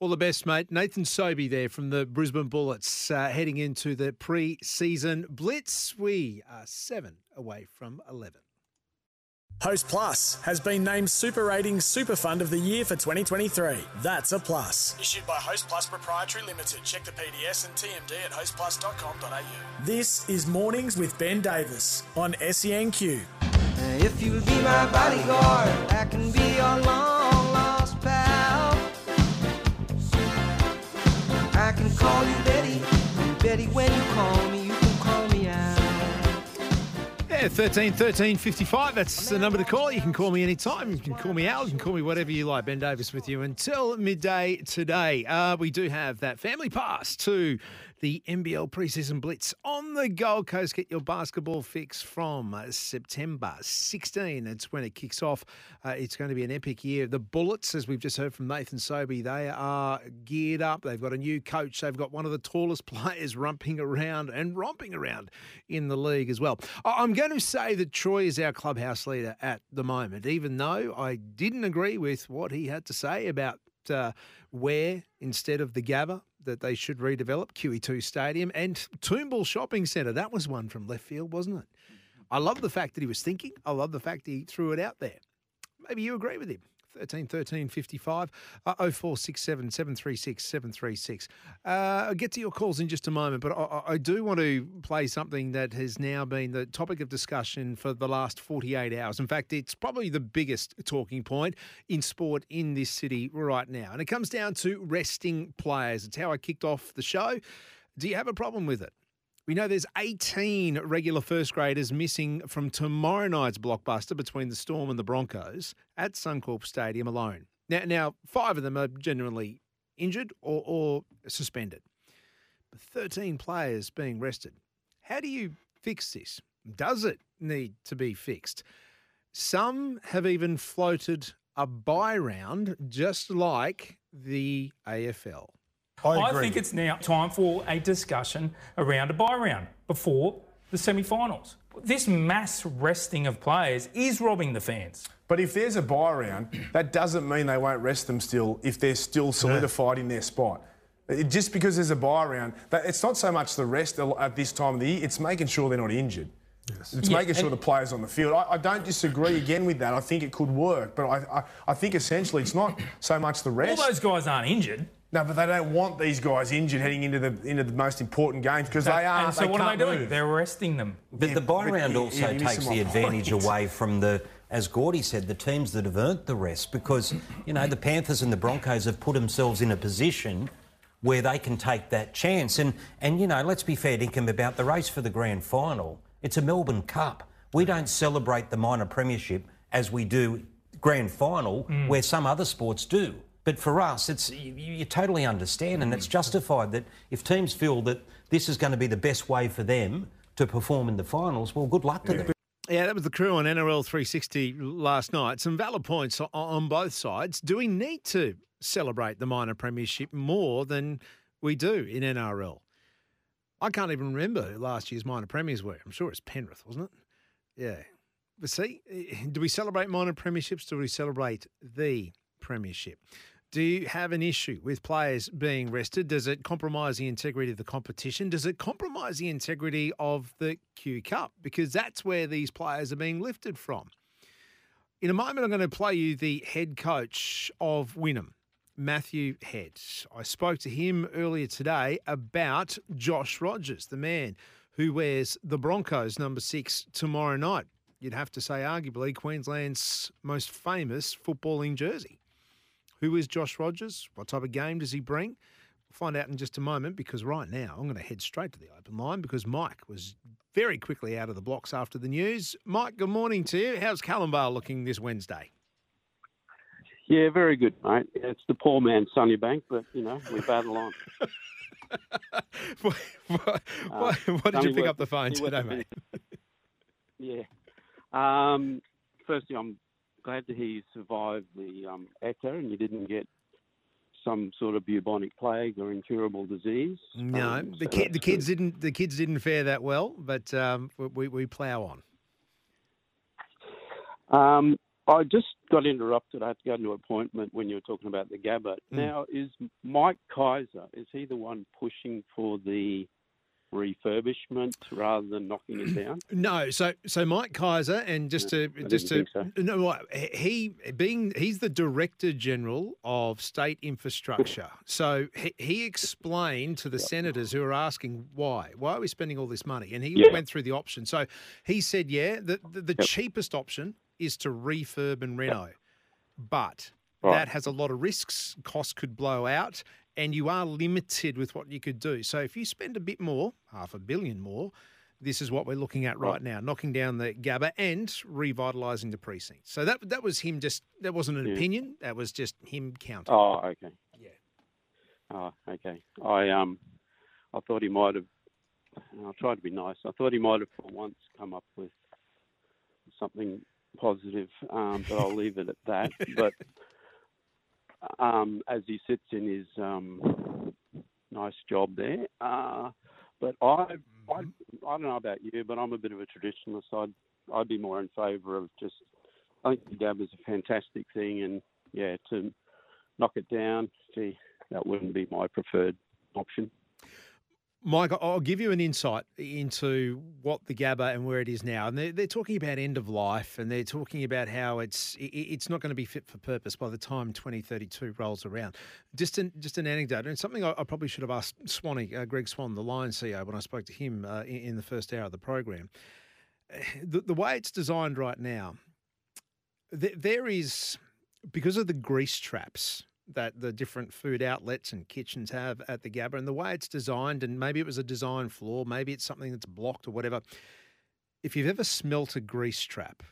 S2: All the best, mate. Nathan Sobey there from the Brisbane Bullets uh, heading into the pre season blitz. We are seven away from 11.
S1: Host Plus has been named Super Ratings Super Fund of the Year for 2023. That's a plus. Issued by Host Plus Proprietary Limited. Check the PDS and TMD at hostplus.com.au. This is Mornings with Ben Davis on SENQ. If you'll be my bodyguard, I can be your long
S2: call you Betty, Betty, when you call me, you can call me out. Yeah, 13 13 55. That's the number to call. You can call me anytime. You can call me out. You can call me whatever you like. Ben Davis with you until midday today. Uh, we do have that family pass to the NBL preseason blitz on the Gold Coast. Get your basketball fix from uh, September 16. It's when it kicks off. Uh, it's going to be an epic year. The Bullets, as we've just heard from Nathan Sobey, they are geared up. They've got a new coach. They've got one of the tallest players romping around and romping around in the league as well. I'm going to say that Troy is our clubhouse leader at the moment, even though I didn't agree with what he had to say about uh, where instead of the Gabba that they should redevelop QE2 Stadium and Toombul Shopping Centre. That was one from left field, wasn't it? I love the fact that he was thinking. I love the fact he threw it out there. Maybe you agree with him. 13 13 55 uh, 0467 736 736. Uh, I'll get to your calls in just a moment, but I, I, do want to play something that has now been the topic of discussion for the last 48 hours. In fact, it's probably the biggest talking point in sport in this city right now. And it comes down to resting players. It's how I kicked off the show. Do you have a problem with it? We know there's 18 regular first graders missing from tomorrow night's blockbuster between the Storm and the Broncos at Suncorp Stadium alone. Now, now five of them are genuinely injured or, or suspended. But 13 players being rested. How do you fix this? Does it need to be fixed? Some have even floated a bye round, just like the AFL.
S12: I, I think it's now time for a discussion around a bye round before the semi finals. This mass resting of players is robbing the fans.
S13: But if there's a bye round, that doesn't mean they won't rest them still if they're still solidified yeah. in their spot. It, just because there's a bye round, it's not so much the rest at this time of the year, it's making sure they're not injured. Yes. It's yeah, making sure the players on the field. I, I, don't disagree again with that. I think it could work, but I, I, I think essentially it's not so much the rest.
S12: All those guys aren't injured.
S13: No, but they don't want these guys injured heading into the into the most important games because they are.
S12: And so
S13: they
S12: what are they doing?
S13: Move.
S12: They're arresting them.
S14: But yeah, the bye round also yeah, takes the advantage point. away from the, as Gordy said, the teams that have earned the rest because you know the Panthers and the Broncos have put themselves in a position where they can take that chance. And and you know, let's be fair, Dinkum, about the race for the grand final. It's a Melbourne Cup. We don't celebrate the minor premiership as we do grand final, mm. where some other sports do. But for us, it's you, you, totally understand, and it's mm. justified that if teams feel that this is going to be the best way for them to perform in the finals, well, good luck to yeah. them.
S2: Yeah, that was the crew on NRL 360 last night. Some valid points on both sides. Do we need to celebrate the minor premiership more than we do in NRL? I can't even remember last year's minor premiers were. I'm sure it's Penrith, wasn't it? Yeah. But see, eh, do we celebrate minor premierships? Do we celebrate the premiership? Do you have an issue with players being rested? Does it compromise the integrity of the competition? Does it compromise the integrity of the Q Cup? Because that's where these players are being lifted from. In a moment, I'm going to play you the head coach of Wynnum, Matthew Head. I spoke to him earlier today about Josh Rogers, the man who wears the Broncos number six tomorrow night. You'd have to say, arguably, Queensland's most famous footballing jersey. Who is Josh Rogers? What type of game does he bring? We'll find out in just a moment because right now I'm going to head straight to the open line because Mike was very quickly out of the blocks after the news. Mike, good morning to you. How's Calamvale looking this Wednesday?
S15: Yeah, very good, mate. It's the poor man, man's Sunnybank, but, you know, we battle on.
S2: what, what, uh, what, did you pick up the phone today, mate?
S15: yeah. Um, firstly, I'm glad to hear you survived the um, Ekka and you didn't get some sort of bubonic plague or incurable disease.
S2: No, um, the, so ki- the kids good. didn't. The kids didn't fare that well, but um, we we plough on.
S15: Um, I just got interrupted. I had to go to an appointment when you were talking about the Gabba. Mm. Now, is Mike Kaiser is he the one pushing for the refurbishment rather than knocking it down?
S2: No, so so Mike Kaiser and just to
S15: I
S2: just to
S15: so.
S2: no, he being he's the director general of state infrastructure. so he, he explained to the yep. senators who are asking why why are we spending all this money, and he yeah. went through the options. So he said, yeah, the the, the yep. cheapest option is to refurb and reno, yep. but. Right. That has a lot of risks. Costs could blow out and you are limited with what you could do. So if you spend a bit more, half a billion more, this is what we're looking at right, now, knocking down the Gabba and revitalising the precinct. So that that was him just that wasn't an yeah. opinion, that was just him counting.
S15: Oh, okay.
S2: Yeah.
S15: Oh, okay. I um I thought he might have I'll try to be nice. I thought he might have for once come up with something positive, um, but I'll leave it at that. But um, as he sits in his um, nice job there. Uh, but I, mm-hmm. I, I don't know about you, but I'm a bit of a traditionalist. I'd, I'd be more in favour of just. I think the Gab is a fantastic thing, and yeah, to knock it down, gee, that wouldn't be my preferred option.
S2: Mike, I'll give you an insight into what the Gabba and where it is now. And they're, they're talking about end of life and they're talking about how it's it's not going to be fit for purpose by the time 2032 rolls around. Just an, just an anecdote and something I, I probably should have asked Swanee, uh, Greg Swann, the Lions CEO, when I spoke to him uh, in, in, the first hour of the program. The, the way it's designed right now, th- there is, because of the grease traps that the different food outlets and kitchens have at the Gabba and the way it's designed, and maybe it was a design flaw, maybe it's something that's blocked or whatever. If you've ever smelt a grease trap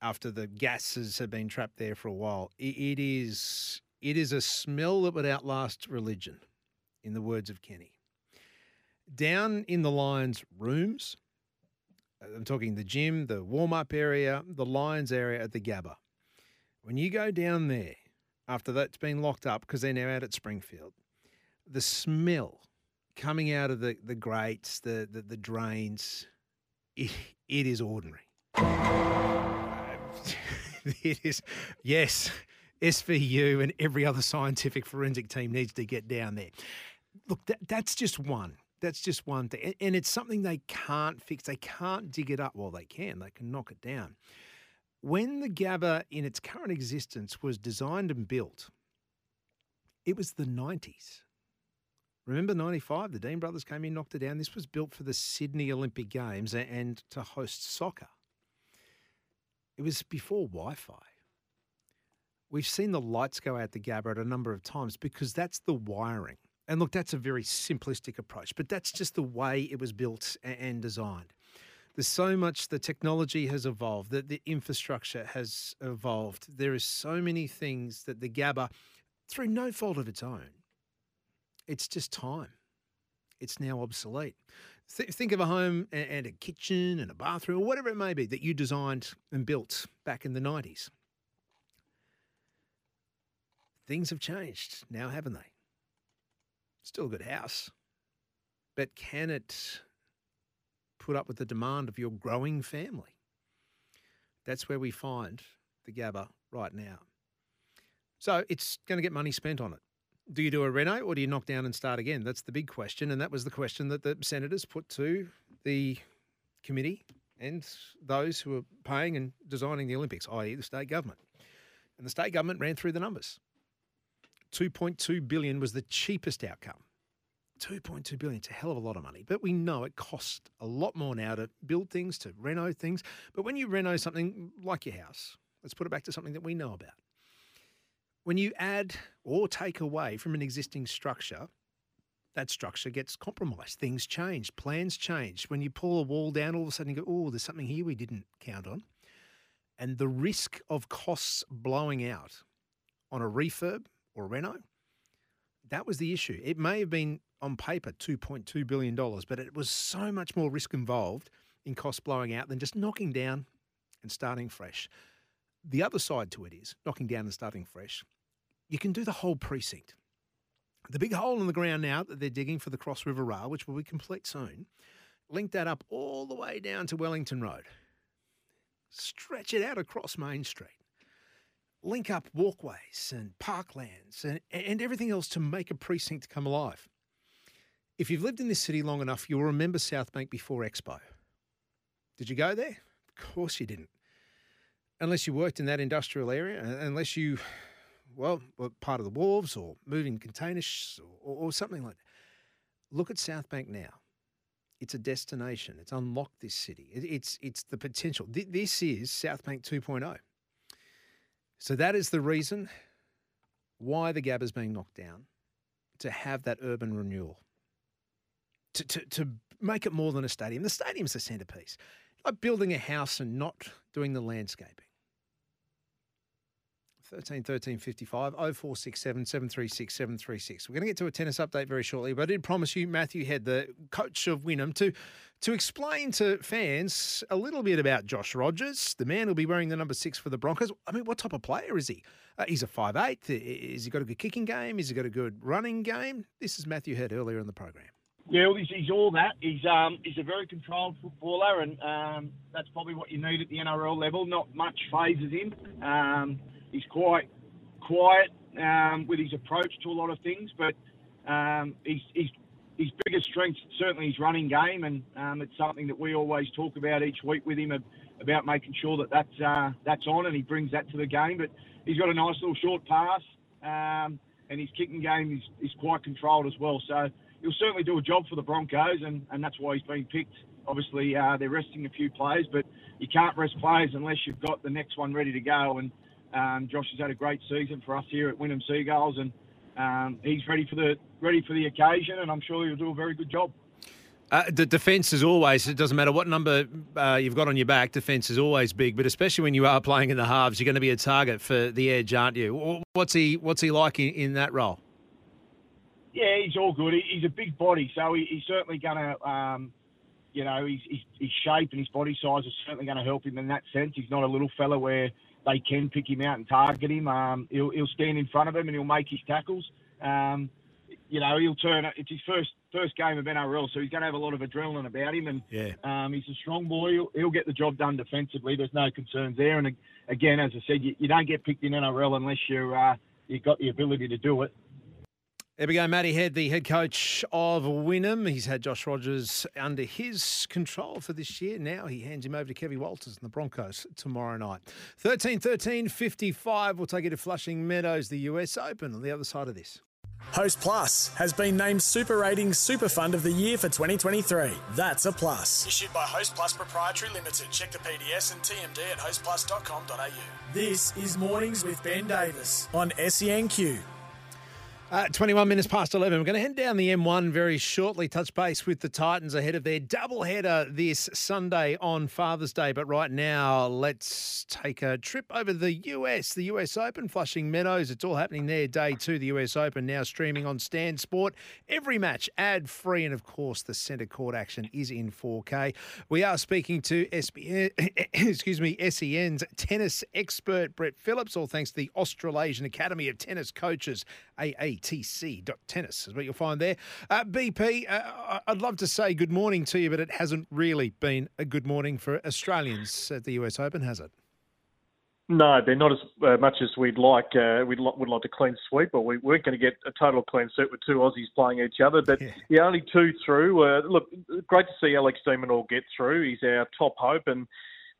S2: after the gases have been trapped there for a while, it is it is a smell that would outlast religion, in the words of Kenny. Down in the Lions' rooms, uh, I'm talking the gym, the warm up area, the Lions area at the Gabba. When you go down there, after that's been locked up because they're now out at Springfield. The smell coming out of the, the grates, the, the, the drains, it, it is ordinary. it is, yes, SVU and every other scientific forensic team needs to get down there. Look, that, that's just one. That's just one thing. And it's something they can't fix. They can't dig it up. Well, they can, they can knock it down when the Gabba in its current existence was designed and built, it was the 90s. Remember 95? The Dean brothers came in, knocked it down. This was built for the Sydney Olympic Games and to host soccer. It was before Wi Fi. We've seen the lights go out the Gabba at a number of times because that's the wiring. And look, that's a very simplistic approach, but that's just the way it was built and designed. There's so much, the technology has evolved, that the infrastructure has evolved. There is so many things that the Gabba, through no fault of its own, it's just time. It's now obsolete. Th- think of a home and, a kitchen and a bathroom or whatever it may be that you designed and built back in the 90s. Things have changed now, haven't they? Still a good house. But can it put up with the demand of your growing family. That's where we find the Gabba right now. So it's going to get money spent on it. Do you do a reno or do you knock down and start again? That's the big question. And that was the question that the senators put to the committee and those who are paying and designing the Olympics, i.e., the state government. And the state government ran through the numbers. 2.2 billion was the cheapest outcome 2.2 billion, it's a hell of a lot of money. But we know it costs a lot more now to build things, to reno things. But when you reno something like your house, let's put it back to something that we know about. When you add or take away from an existing structure, that structure gets compromised. Things change, plans change. When you pull a wall down, all of a sudden you go, oh, there's something here we didn't count on. And the risk of costs blowing out on a refurb or a reno, that was the issue. It may have been on paper $2.2 billion, but it was so much more risk involved in cost blowing out than just knocking down and starting fresh. The other side to it is knocking down and starting fresh. You can do the whole precinct. The big hole in the ground now that they're digging for the Cross River Rail, which will be complete soon, link that up all the way down to Wellington Road. Stretch it out across Main Street. Link up walkways and parklands and, and everything else to make a precinct come alive. If you've lived in this city long enough, you'll remember Southbank before Expo. Did you go there? Of course you didn't. Unless you worked in that industrial area, unless you, well, were part of the wharves or moving containers or, or something like that. Look at Southbank now. It's a destination. It's unlocked this city. It, it's it's the potential. This is Southbank 2.0. So that is the reason why the Gabba is being knocked down to have that urban renewal to, to, to make it more than a stadium. The stadium's the centrepiece. Like building a house and not doing the landscaping. 13 13 55 0467 736 736. We're going to get to a tennis update very shortly, but I did promise you Matthew Head, the coach of Wynnum, to, to explain to fans a little bit about Josh Rogers, the man who'll be wearing the number six for the Broncos. I mean, what type of player is he? Uh, he's a five eight. Is he got a good kicking game? Is he got a good running game? This is Matthew Head earlier in the program.
S3: Yeah, well, he's, he's, all that. He's um, he's a very controlled footballer, and um, that's probably what you need at the NRL level. Not much phases him. Um, he's quite quiet um, with his approach to a lot of things, but um, he's, he's his biggest strength certainly his running game, and um, it's something that we always talk about each week with him about making sure that that's uh, that's on, and he brings that to the game. But he's got a nice little short pass, um, and his kicking game is, is quite controlled as well. So he'll certainly do a job for the Broncos, and, and that's why he's been picked. Obviously, uh, they're resting a few players, but you can't rest players unless you've got the next one ready to go. And um, Josh has had a great season for us here at Wynnum Seagulls, and um, he's ready for the ready for the occasion, and I'm sure he'll do a very good job.
S2: Uh, the defence is always, it doesn't matter what number uh, you've got on your back, defence is always big, but especially when you are playing in the halves, you're going to be a target for the edge, aren't you? What's he What's he like in, in that role?
S3: Yeah, he's all good. He, he's a big body, so he, he's certainly going to, um, you know, his, his, his, shape and his body size is certainly going to help him in that sense. He's not a little fella where they can pick him out and target him. Um, he'll, he'll stand in front of him and he'll make his tackles. Um, you know, he'll turn. It's his first first game of NRL, so he's going to have a lot of adrenaline about him. And
S2: yeah.
S3: um, he's a strong boy. He'll, he'll, get the job done defensively. There's no concerns there. And again, as I said, you, you don't get picked in NRL unless you're uh, you've got the ability to do it.
S2: There we go, Matty Head, the head coach of Wynnum. He's had Josh Rogers under his control for this year. Now he hands him over to Kevin Walters and the Broncos tomorrow night. 13 13 55. We'll take you to Flushing Meadows, the US Open, on the other side of this.
S1: Host Plus has been named Super Ratings Super Fund of the Year for 2023. That's a plus. Issued by Host Plus Proprietary Limited. Check the PDS and TMD at hostplus.com.au. This is Mornings with Ben Davis on SENQ.
S2: Uh, 21 minutes past 11. We're going to head down the M1 very shortly, touch base with the Titans ahead of their doubleheader this Sunday on Father's Day. But right now, let's take a trip over the US, the US Open, Flushing Meadows. It's all happening there, day two, the US Open, now streaming on Stan Sport. Every match ad free. And of course, the centre court action is in 4K. We are speaking to SBN, excuse me, SEN's tennis expert, Brett Phillips, all thanks to the Australasian Academy of Tennis Coaches, AA atc.tennis is what you'll find there. Uh, BP, uh, I'd love to say good morning to you, but it hasn't really been a good morning for Australians at the US Open, has it?
S16: No, they're not as uh, much as we'd like. Uh, we'd lo- would like a clean sweep, but we weren't going to get a total clean sweep with two Aussies playing each other. But yeah, yeah only two through. Uh, look, great to see Alex de Minaur get through. He's our top hope, and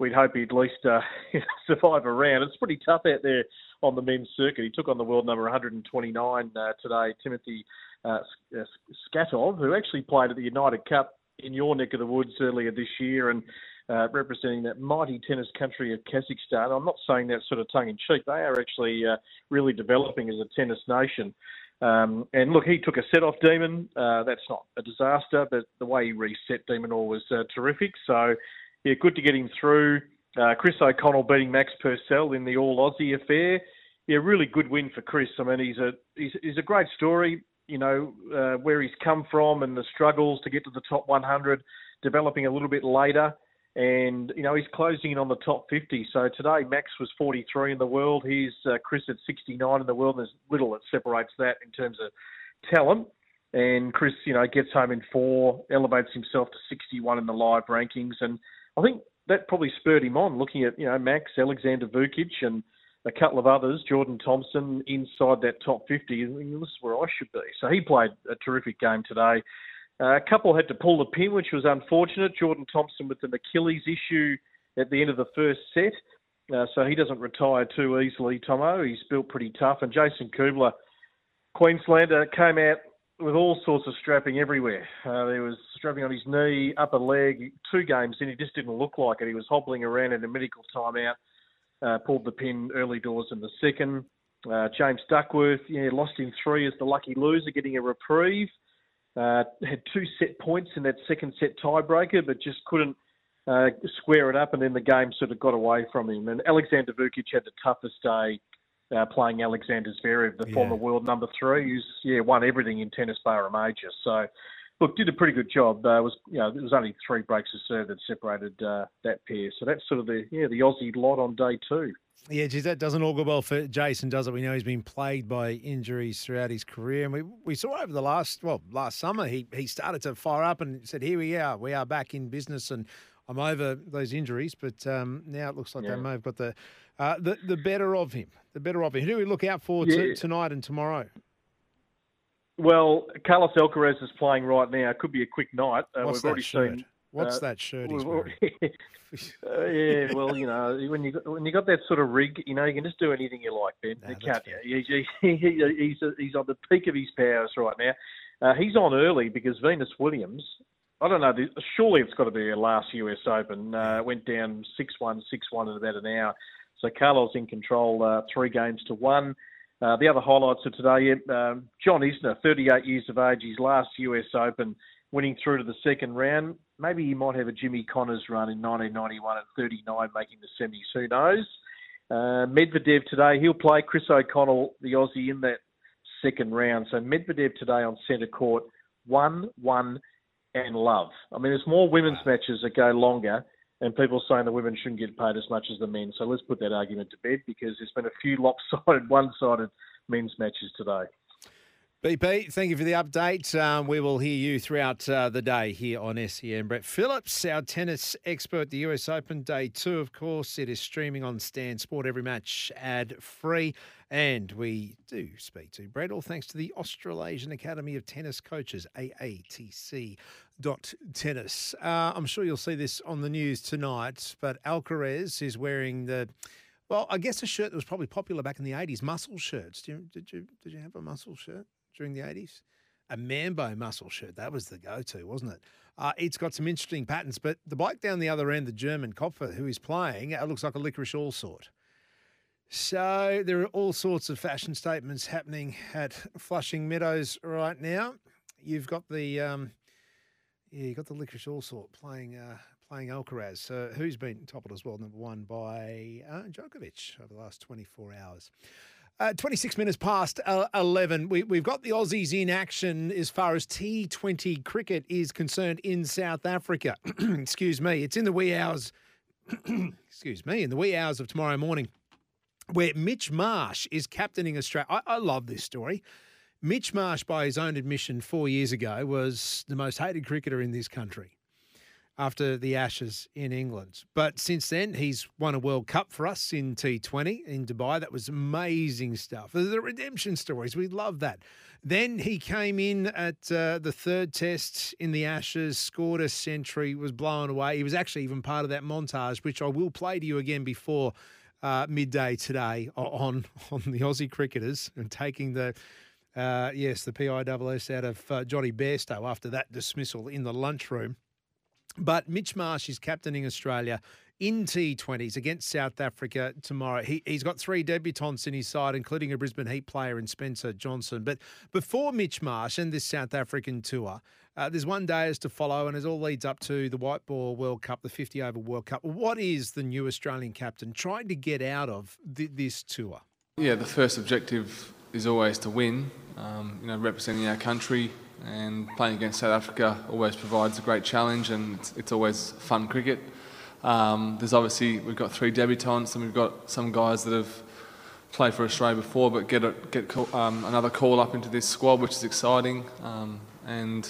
S16: we'd hope he'd at least uh, survive a round. It's pretty tough out there on the men's circuit. He took on the world number 129 uh, today, Timothy uh, uh, Skatov, who actually played at the United Cup in your neck of the woods earlier this year and uh, representing that mighty tennis country of Kazakhstan. I'm not saying that sort of tongue in cheek. They are actually uh, really developing as a tennis nation. Um, and look, he took a set off Demon. Uh, that's not a disaster, but the way he reset de Minaur was uh, terrific. So, yeah, good to get him through. Uh, Chris O'Connell beating Max Purcell in the All Aussie affair. Yeah, really good win for Chris. I mean, he's a he's, he's a great story. You know uh, where he's come from and the struggles to get to the top 100, developing a little bit later, and you know he's closing in on the top 50. So today Max was 43 in the world. He's uh, Chris at 69 in the world. There's little that separates that in terms of talent. And Chris, you know, gets home in four, elevates himself to 61 in the live rankings, and I think that probably spurred him on, looking at you know Max, Alexander Vukic, and a couple of others, Jordan Thompson, inside that top 50. this is where I should be. So he played a terrific game today. Uh, a couple had to pull the pin, which was unfortunate. Jordan Thompson with an Achilles issue at the end of the first set. Uh, so he doesn't retire too easily, Tomo. He's built pretty tough. And Jason Kubler, Queenslander, came out with all sorts of strapping everywhere. Uh, there was strapping on his knee, upper leg, two games in. He just didn't look like it. He was hobbling around in a medical timeout, uh, pulled the pin early doors in the second. Uh, James Duckworth, yeah, lost in three as the lucky loser, getting a reprieve. Uh, had two set points in that second set tiebreaker, but just couldn't uh, square it up, and then the game sort of got away from him. And Alexander Vukic had the toughest day uh, playing Alexander Zverev, the yeah. former world number three, who's yeah won everything in tennis bar a major. So, look, did a pretty good job. Uh, was you know it was only three breaks of serve that separated uh, that pair. So that's sort of the yeah the Aussie lot on day two.
S2: Yeah, geez, that doesn't all go well for Jason, does it? We know he's been plagued by injuries throughout his career, and we we saw over the last well last summer he he started to fire up and said, "Here we are, we are back in business." and I'm over those injuries, but um, now it looks like yeah. they may have got the, uh, the the better of him. The better of him. Who do we look out for yeah. tonight and tomorrow?
S16: Well, Carlos Alcaraz is playing right now. It could be a quick night.
S2: Uh, What's we've that already shirt? Seen, What's uh, that shirt he's wearing?
S16: uh, yeah, well, you know, when you got, when you got that sort of rig, you know, you can just do anything you like, Ben. No, can't you? He's, he, he's he's on the peak of his powers right now. Uh, he's on early because Venus Williams. I don't know. Surely it's got to be a last US Open. Uh, went down six one, six one in about an hour. So Carlos in control, uh, three games to one. Uh, the other highlights of today, um, John Isner, 38 years of age, his last US Open, winning through to the second round. Maybe he might have a Jimmy Connors run in 1991 at 39, making the semis. Who knows? Uh, Medvedev today, he'll play Chris O'Connell, the Aussie, in that second round. So Medvedev today on centre court, one, one, and love. I mean, there's more women's matches that go longer, and people saying the women shouldn't get paid as much as the men. So let's put that argument to bed because there's been a few lopsided, one-sided men's matches today.
S2: BP, thank you for the update. Um, we will hear you throughout uh, the day here on SEN. Brett Phillips, our tennis expert, the US Open Day 2, of course. It is streaming on Stan Sport, every match ad free. And we do speak to Brett, all thanks to the Australasian Academy of Tennis Coaches, AATC. Dot tennis. Uh, I'm sure you'll see this on the news tonight, but Alcaraz is wearing the well, I guess a shirt that was probably popular back in the 80s, muscle shirts. You, did you did you have a muscle shirt? during the 80s? A Mambo muscle shirt. That was the go to, wasn't it? Uh, it's got some interesting patterns, but the bike down the other end, the German Koepfer, who is playing, it looks like a licorice all sort. So there are all sorts of fashion statements happening at Flushing Meadows right now. You've got the um, yeah, you got the licorice all sort playing uh, playing Alcaraz, so who's been toppled as well, number one by uh, Djokovic over the last 24 hours. Uh, 26 minutes past uh, 11. We, we've got the Aussies in action as far as T20 cricket is concerned in South Africa. excuse me. It's in the wee hours, excuse me, in the wee hours of tomorrow morning, where Mitch Marsh is captaining Australia. I, I love this story. Mitch Marsh, by his own admission four years ago, was the most hated cricketer in this country after the Ashes in England. But since then, he's won a World Cup for us in T20 in Dubai. That was amazing stuff. The redemption stories, we love that. Then he came in at uh, the third test in the Ashes, scored a century, was blown away. He was actually even part of that montage, which I will play to you again before uh, midday today on on the Aussie cricketers and taking the. Uh, yes, the PISS out of uh, Jonny Bairstow after that dismissal in the lunchroom. But Mitch Marsh is captaining Australia in T20s against South Africa tomorrow. He, has got three debutants in his side, including a Brisbane Heat player in Spencer Johnson. But before Mitch Marsh and this South African tour, uh, there's one day as to follow, and it all leads up to the White Ball World Cup, the 50 over World Cup. What is the new Australian captain trying to get out of th- this tour?
S17: Yeah, the first objective is always to win. Um, you know, representing our country, and playing against South Africa always provides a great challenge and it's, it's always fun cricket. Um, there's obviously, we've got three debutants and we've got some guys that have played for Australia before but get, a, get um, another call up into this squad, which is exciting. Um, and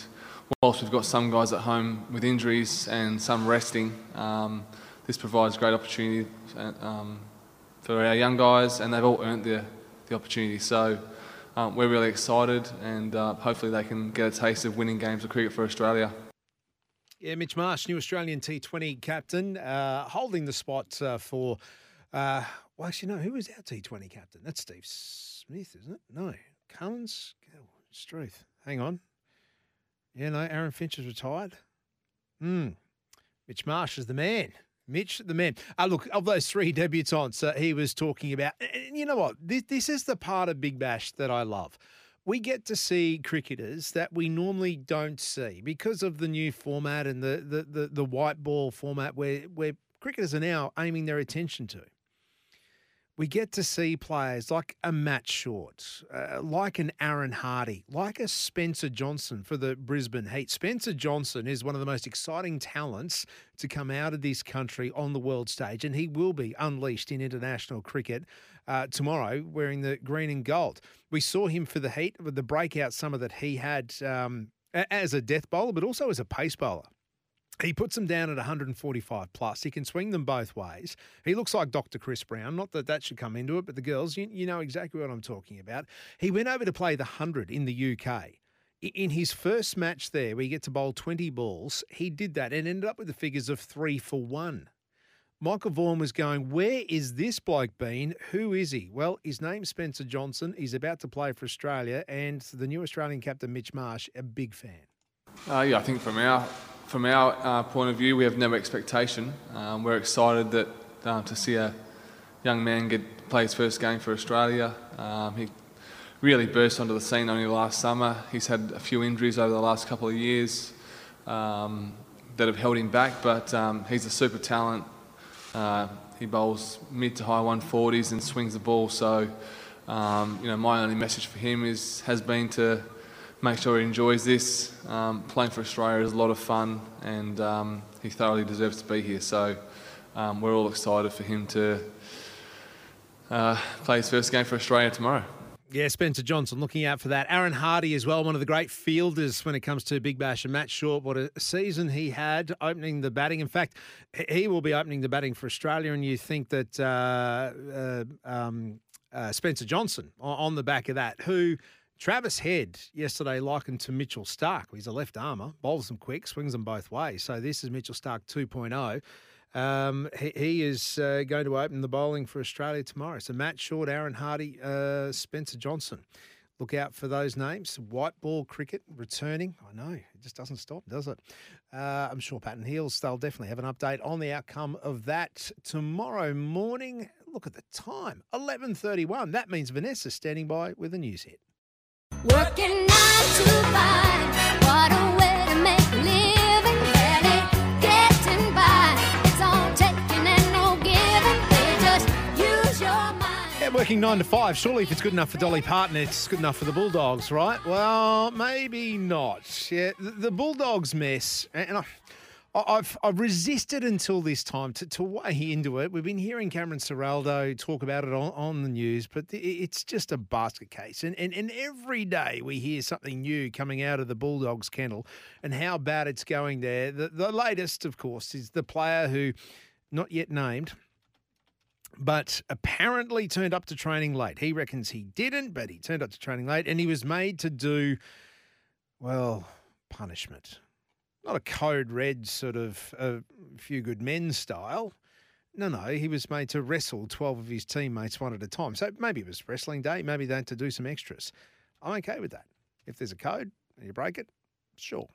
S17: whilst we've got some guys at home with injuries and some resting, um, this provides great opportunity um, for our young guys and they've all earned the, the opportunity. So um, we're really excited and uh, hopefully they can get a taste of winning games of cricket for Australia.
S2: Yeah, Mitch Marsh, new Australian T20 captain, uh, holding the spot uh, for. Uh, well, actually, no, who is our T20 captain? That's Steve Smith, isn't it? No, Cummins. Struth. Hang on. Yeah, no, Aaron Finch is retired. Hmm. Mitch Marsh is the man. Mitch, the man. Uh, look, of those three debutants uh, he was talking about, and you know what? This, this is the part of Big Bash that I love. We get to see cricketers that we normally don't see because of the new format and the, the, the, the white ball format where, where cricketers are now aiming their attention to we get to see players like a Matt Short, uh, like an Aaron Hardie, like a Spencer Johnson for the Brisbane Heat. Spencer Johnson is one of the most exciting talents to come out of this country on the world stage, and he will be unleashed in international cricket uh, tomorrow wearing the green and gold. We saw him for the Heat with the breakout summer that he had um, as a death bowler, but also as a pace bowler. He puts them down at 145 plus. He can swing them both ways. He looks like Dr. Chris Brown. Not that that should come into it, but the girls, you, you know exactly what I'm talking about. He went over to play the 100 in the UK. In his first match there, where he gets to bowl 20 balls, he did that and ended up with the figures of three for one. Michael Vaughan was going, Where is this bloke been? Who is he? Well, his name's Spencer Johnson. He's about to play for Australia, and the new Australian captain, Mitch Marsh, a big fan.
S17: Uh, yeah, I think from our from our uh, point of view, we have no expectation. Um, we're excited that uh, to see a young man get play his first game for Australia. Um, he really burst onto the scene only last summer. He's had a few injuries over the last couple of years um, that have held him back, but um, he's a super talent. Uh, he bowls mid to high 140s and swings the ball. So, um, you know, my only message for him is has been to make sure he enjoys this. Um, playing for Australia is a lot of fun, and um, he thoroughly deserves to be here. So um, we're all excited for him to uh, play his first game for Australia tomorrow.
S2: Yeah, Spencer Johnson looking out for that. Aaron Hardie as well, one of the great fielders when it comes to Big Bash. And Matt Short, what a season he had opening the batting. In fact, he will be opening the batting for Australia. And you think that uh, uh, um, uh, Spencer Johnson on the back of that, who Travis Head yesterday likened to Mitchell Starc. He's a left armer, bowls them quick, swings them both ways. So this is Mitchell Starc 2.0. Um, he, he, is uh, going to open the bowling for Australia tomorrow. So Matt Short, Aaron Hardie, uh, Spencer Johnson. Look out for those names. White ball cricket returning. I know it just doesn't stop, does it? Uh, I'm sure Patton Heels. They'll definitely have an update on the outcome of that tomorrow morning. Look at the time, 11:31. That means Vanessa standing by with a news hit. Working nine to five, what a way to make a living. Barely getting by. It's all taking and no giving. They just use your mind. Yeah, working nine to five. Surely, if it's good enough for Dolly Parton, it's good enough for the Bulldogs, right? Well, maybe not. Yeah, the, the Bulldogs mess, and I. I've I've resisted until this time to, to weigh into it. We've been hearing Cameron Ciraldo talk about it on, on the news, but it's just a basket case. And, and and every day we hear something new coming out of the Bulldogs kennel and how bad it's going there. The, the latest, of course, is the player who, not yet named, but apparently turned up to training late. He reckons he didn't, but he turned up to training late and he was made to do, well, punishment not a code red sort of a few good men style. No, no, he was made to wrestle 12 of his teammates one at a time. So maybe it was wrestling day, maybe they had to do some extras. I'm okay with that. If there's a code and you break it, sure.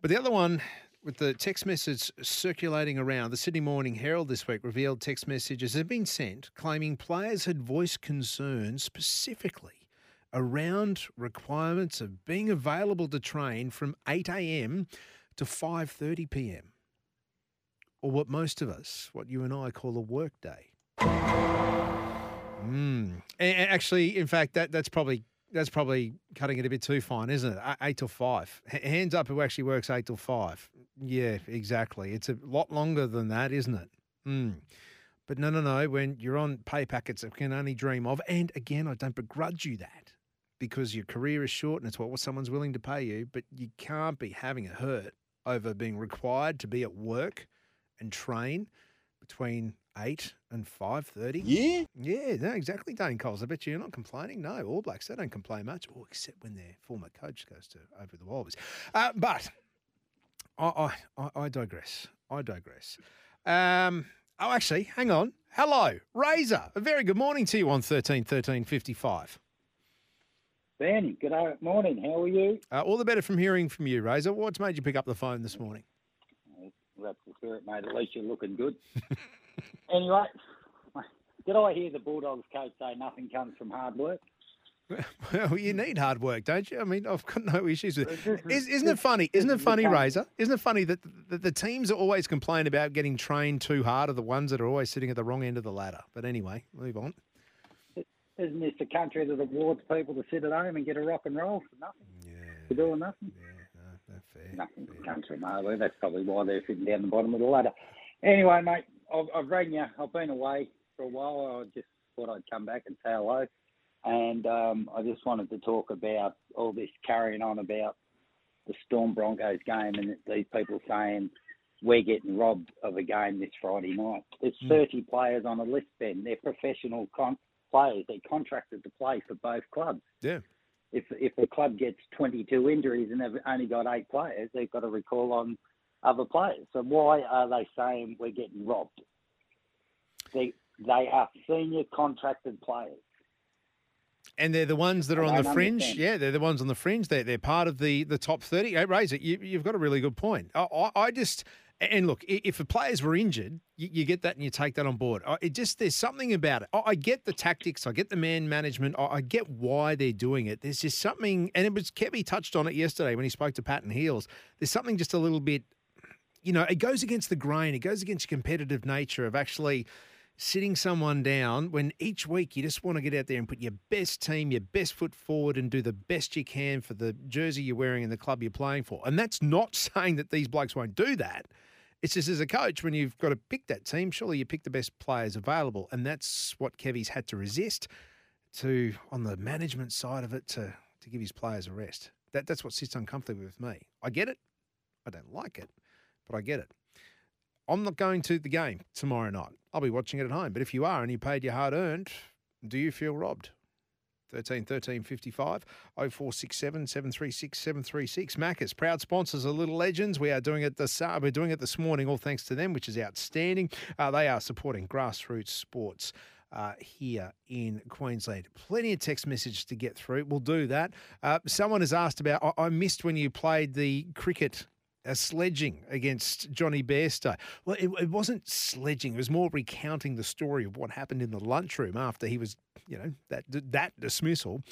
S2: But the other one with the text message circulating around, the Sydney Morning Herald this week revealed text messages had been sent claiming players had voiced concerns specifically around requirements of being available to train from 8 a.m. to 5:30 p.m. or what most of us, what you and I call a work day. Mm. Actually, in fact, that that's probably that's probably cutting it a bit too fine, isn't it? Eight till five. Hands up who actually works eight till five. Yeah, exactly. It's a lot longer than that, isn't it? Mm. But no, no, no. When you're on pay packets that can only dream of, and again, I don't begrudge you that because your career is short and it's what someone's willing to pay you, but you can't be having a hurt over being required to be at work and train between eight and five thirty.
S7: Yeah,
S2: yeah, no, exactly. Dane Coles. I bet you you're not complaining. No, All Blacks they don't complain much, oh, except when their former coach goes to over the Wallabies. Uh, but I, I, I digress. I digress. Um, oh, actually, hang on. Hello, Razor. A very good morning to you on thirteen thirteen fifty five.
S18: Ben, good morning. How are you?
S2: Uh, all the better from hearing from you, Razor. What's made you pick up the phone this morning?
S18: Well, that's the spirit, mate. At least you're looking good. anyway, did I hear the Bulldogs coach say nothing comes from hard work?
S2: Well, you need hard work, don't you? I mean, I've got no issues with it. Is, isn't it funny? Isn't it funny, Razor? Isn't it funny that the, the teams that always complain about getting trained too hard are the ones that are always sitting at the wrong end of the ladder? But anyway, move on.
S18: Isn't this the country that awards people to sit at home and get a rock and roll for nothing? Yeah. For doing nothing?
S2: Yeah, no, no fair.
S18: Nothing
S2: fair.
S18: country, mate. That's probably why they're sitting down the bottom of the ladder. Anyway, mate, I've, I've rang you. I've been away for a while. I just thought I'd come back and say hello. And um, I just wanted to talk about all this carrying on about the Storm Broncos game, and these people saying we're getting robbed of a game this Friday night. There's
S2: Hmm.
S18: 30 players on a list, Ben. They're professional con- players. They're contracted to play for both clubs.
S2: Yeah.
S18: If if the club gets 22 injuries and they've only got eight players, they've got to recall on other players. So why are they saying we're getting robbed? They they are senior contracted players.
S2: And they're the ones that are on the fringe.
S18: understand.
S2: Yeah, they're the ones on the fringe. They're, they're part of the, the top 30. Hey, Razor, you, you've got a really good point. I, I, I just, and look, if the players were injured, you, get that and you take that on board. It just, there's something about it. I, get the tactics, I get the man management, I, get why they're doing it. There's just something, and it was, Kevy touched on it yesterday when he spoke to Patton Heels. There's something just a little bit, you know, it goes against the grain, it goes against competitive nature of actually sitting someone down when each week you just want to get out there and put your best team, your best foot forward and do the best you can for the jersey you're wearing and the club you're playing for. And that's not saying that these blokes won't do that. It's just as a coach, when you've got to pick that team, surely you pick the best players available. And that's what Kevy's had to resist to, on the management side of it, to, to give his players a rest. That, that's what sits uncomfortably with me. I get it. I don't like it, but I get it. I'm not going to the game tomorrow night. I'll be watching it at home. But if you are and you paid your hard earned, do you feel robbed? 13 13 55 0467 736 736. Macca's, proud sponsors of Little Legends. We are doing it this uh, we're doing it this morning, all thanks to them, which is outstanding. Uh, they are supporting grassroots sports. Uh, here in Queensland. Plenty of text messages to get through. We'll do that. Uh, someone has asked about, I, I missed when you played the cricket uh, sledging against Jonny Bairstow. Well, it, it wasn't sledging. It was more recounting the story of what happened in the lunchroom after he was, you know, that that dismissal.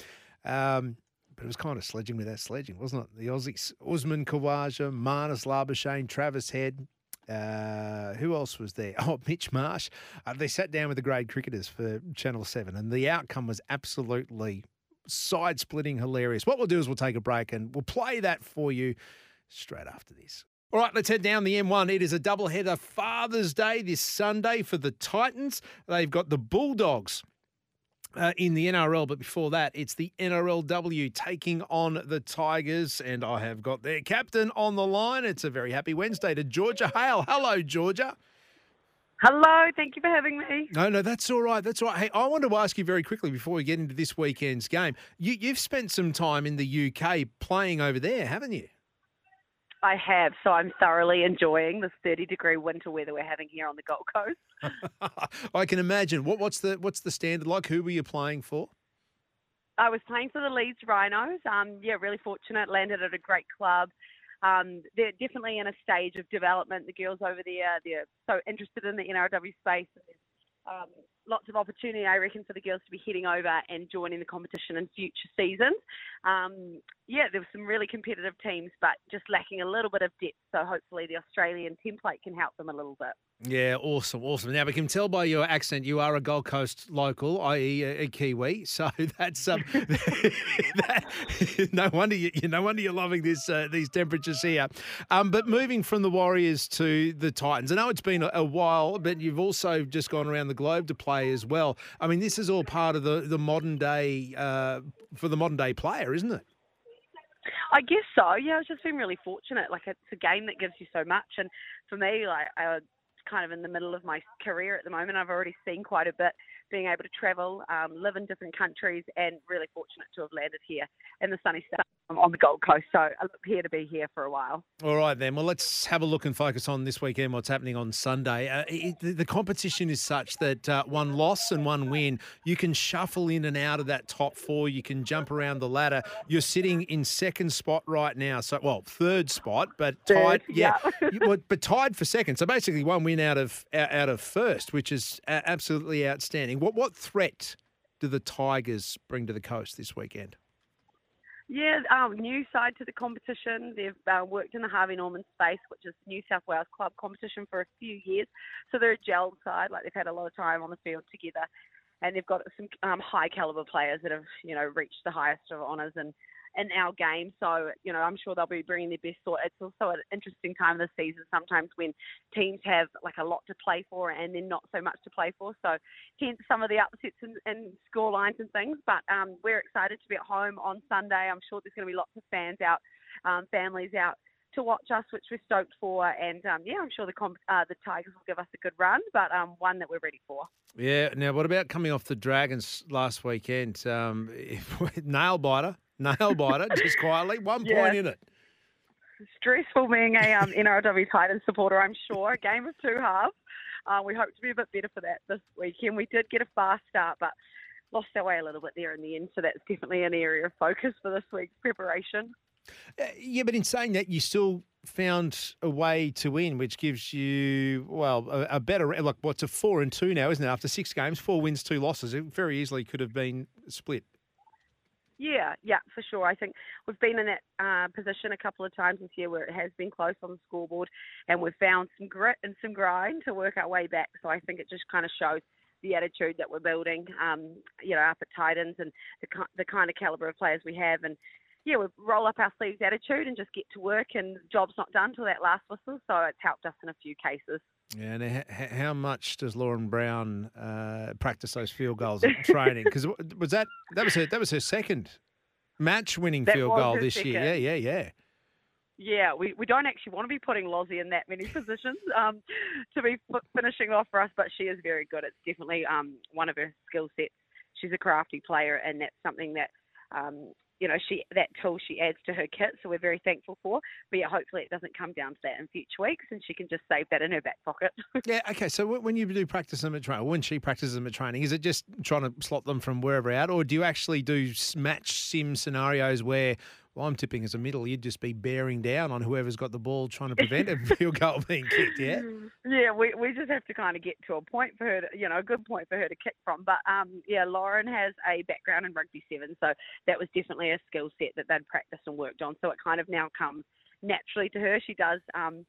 S2: Um, but it was kind of sledging without sledging, wasn't it? The Aussies, Usman Khawaja, Marnus Labuschagne, Travis Head. Uh, who else was there? Oh, Mitch Marsh. Uh, they sat down with the grade cricketers for Channel 7, and the outcome was absolutely side splitting hilarious. What we'll do is we'll take a break and we'll play that for you straight after this. All right, let's head down the M1. It is a doubleheader Father's Day this Sunday for the Titans. They've got the Bulldogs. Uh, in the NRL, but before that, it's the NRLW taking on the Tigers, and I have got their captain on the line. It's a very happy Wednesday to Georgia Hale. Hello, Georgia.
S19: Hello, thank you for having me.
S2: No, no, that's all right. That's all right. Hey, I want to ask you very quickly before we get into this weekend's game. You, you've spent some time in the UK playing over there, haven't you?
S19: I have, so I'm thoroughly enjoying this 30 degree winter weather we're having here on the Gold Coast.
S2: I can imagine. What, what's the what's the standard like? Who were you playing for?
S19: I was playing for the Leeds Rhinos. Um, yeah, really fortunate. Landed at a great club. Um, they're definitely in a stage of development. The girls over there, they're so interested in the NRW space. Um, lots of opportunity, I reckon, for the girls to be heading over and joining the competition in future seasons. Um, yeah, there were some really competitive teams, but just lacking a little bit of depth. So hopefully the Australian template can help them a little bit.
S2: Yeah, awesome, awesome. Now we can tell by your accent you are a Gold Coast local, i.e., a, Kiwi. So that's um, that, no wonder you, no wonder you're loving this uh, these temperatures here. Um, but moving from the Warriors to the Titans, I know it's been a, a while, but you've also just gone around the globe to play as well. I mean, this is all part of the the modern day uh, for the modern day player, isn't it?
S19: I guess so. Yeah, it's just been really fortunate. Like it's a game that gives you so much, and for me, like I'm kind of in the middle of my career at the moment. I've already seen quite a bit, being able to travel, um, live in different countries, and really fortunate to have landed here in the sunny state on the Gold Coast. So I look here to be here for a while.
S2: All right, then. Well, let's have a look and focus on this weekend, what's happening on Sunday. Uh, it, the, competition is such that uh, one loss and one win, you can shuffle in and out of that top four. You can jump around the ladder. You're sitting in second spot right now. So, well, third spot, but tied.
S19: Third,
S2: yeah,
S19: yeah.
S2: you- well, but tied for second. So basically, one win out of out out of first, which is uh, absolutely outstanding. What what threat do the Tigers bring to the coast this weekend?
S19: Yeah, um, new side to the competition. They've uh, worked in the Harvey Norman space, which is New South Wales club competition for a few years. So they're a gelled side, like they've had a lot of time on the field together, and they've got some um, high caliber players that have, you know, reached the highest of honours and in our game. So, you know, I'm sure they'll be bringing their best thought. It's also an interesting time of the season sometimes when teams have like a lot to play for and then not so much to play for. So, hence some of the upsets and, and score lines and things. But um, we're excited to be at home on Sunday. I'm sure there's going to be lots of fans out um, families out to watch us, which we're stoked for. And um, yeah, I'm sure the comp- uh, the Tigers will give us a good run, but um, one that we're ready for.
S2: Yeah. Now, what about coming off the Dragons last weekend? Um, nail biter, nail biter, just quietly, one
S19: Yeah.
S2: point in it.
S19: Stressful being a um, NRW Titans supporter, I'm sure. A game of two halves. Uh, we hope to be a bit better for that this weekend. We did get a fast start, but lost our way a little bit there in the end. So that's definitely an area of focus for this week's preparation.
S2: Uh, Yeah, but in saying that, you still found a way to win, which gives you well a, a better like what's a four and two now, isn't it? After six games, four wins, two losses, it very easily could have been split.
S19: Yeah, yeah, for sure. I think we've been in that uh, position a couple of times this year where it has been close on the scoreboard, and we've found some grit and some grind to work our way back. So I think it just kind of shows the attitude that we're building, um, you know, up at Titans and the the kind of caliber of players we have, and yeah, we roll up our sleeves attitude and just get to work, and job's not done till that last whistle. So it's helped us in a few cases.
S2: Yeah, and h- how much does Lauren Brown uh, practice those field goals at training? Because was that that was her that was her second match-winning
S19: That
S2: field goal this year? Yeah, yeah, yeah.
S19: Yeah, we, we don't actually want to be putting Lozzie in that many positions um, to be f- finishing off for us, but she is very good. It's definitely um, one of her skill sets. She's a crafty player, and that's something that um, you know she that tool she adds to her kit. So we're very thankful for. But yeah, hopefully it doesn't come down to that in future weeks, and she can just save that in her back pocket.
S2: Yeah, okay. So when you do practice them at training, when she practices them at training, is it just trying to slot them from wherever out, or do you actually do match sim scenarios where, well, I'm tipping as a middle, you'd just be bearing down on whoever's got the ball trying to prevent a field goal being kicked, yeah?
S19: Yeah, we we just have to kind of get to a point for her to, you know, a good point for her to kick from. But um, yeah, Lauren has a background in rugby seven, so that was definitely a skill set that they'd practiced and worked on. So it kind of now comes naturally to her. She does um,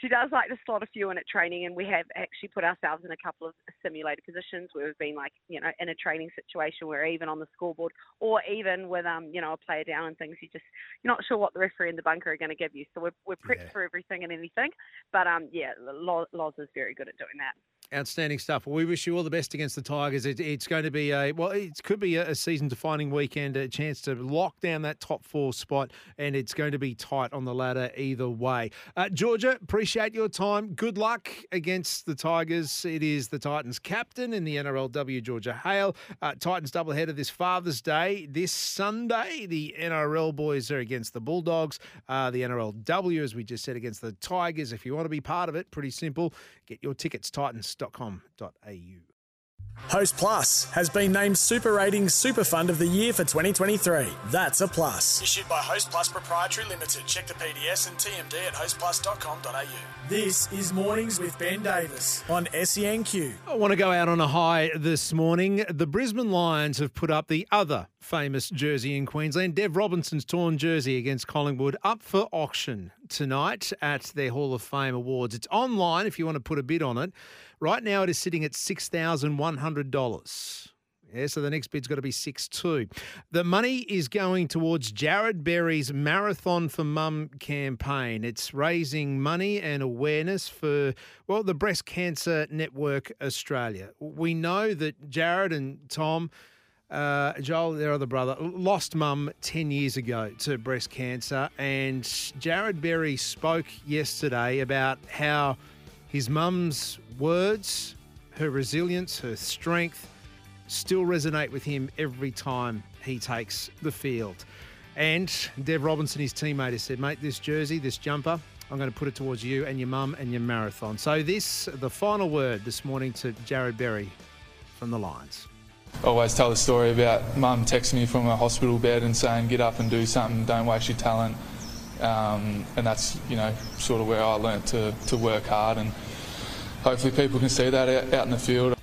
S19: she does like to slot a few in at training, and we have actually put ourselves in a couple of simulated positions where we've been like, you know, in a training situation where even on the scoreboard or even with um, you know, a player down and things, you just you're not sure what the referee and the bunker are going to give you. So we're we're prepped for everything and anything. But um, yeah, Lo- Loz is very good at doing that.
S2: Outstanding stuff. Well, we wish you all the best against the Tigers. It, it's going to be a well, it could be a, a season-defining weekend, a chance to lock down that top four spot, and it's going to be tight on the ladder either way. Uh, Georgia, appreciate your time. Good luck against the Tigers. It is the Titans captain in the NRLW, Georgia Hale. Uh, Titans doubleheader this Father's Day this Sunday. The NRL boys are against the Bulldogs. Uh, the NRLW, as we just said, against the Tigers. If you want to be part of it, pretty simple. Get your tickets, titans.com.au.
S1: Host Plus has been named Super Ratings Super Fund of the Year for 2023. That's a plus. Issued by Host Plus Proprietary Limited. Check the PDS and TMD at hostplus.com.au. This is Mornings with Ben Davis on SENQ.
S2: I want to go out on a high this morning. The Brisbane Lions have put up the other famous jersey in Queensland, Dev Robertson's torn jersey against Collingwood, up for auction tonight at their Hall of Fame Awards. It's online if you want to put a bid on it. Right now, it is sitting at $6,100. Yeah, so the next bid's got to be six two. The money is going towards Jarrod Berry's Marathon for Mum campaign. It's raising money and awareness for well the Breast Cancer Network Australia. We know that Jarrod and Tom. Uh, Joel, their other brother, lost mum 10 years ago to breast cancer. And Jarrod Berry spoke yesterday about how his mum's words, her resilience, her strength, still resonate with him every time he takes the field. And Dev Robertson, his teammate, has said, mate, this jersey, this jumper, I'm going to put it towards you and your mum and your marathon. So this, the final word this morning to Jarrod Berry from the Lions.
S20: always tell the story about mum texting me from a hospital bed and saying, get up and do something, don't waste your talent. Um, and that's, you know, sort of where I learnt to, to work hard and hopefully people can see that out, in the field.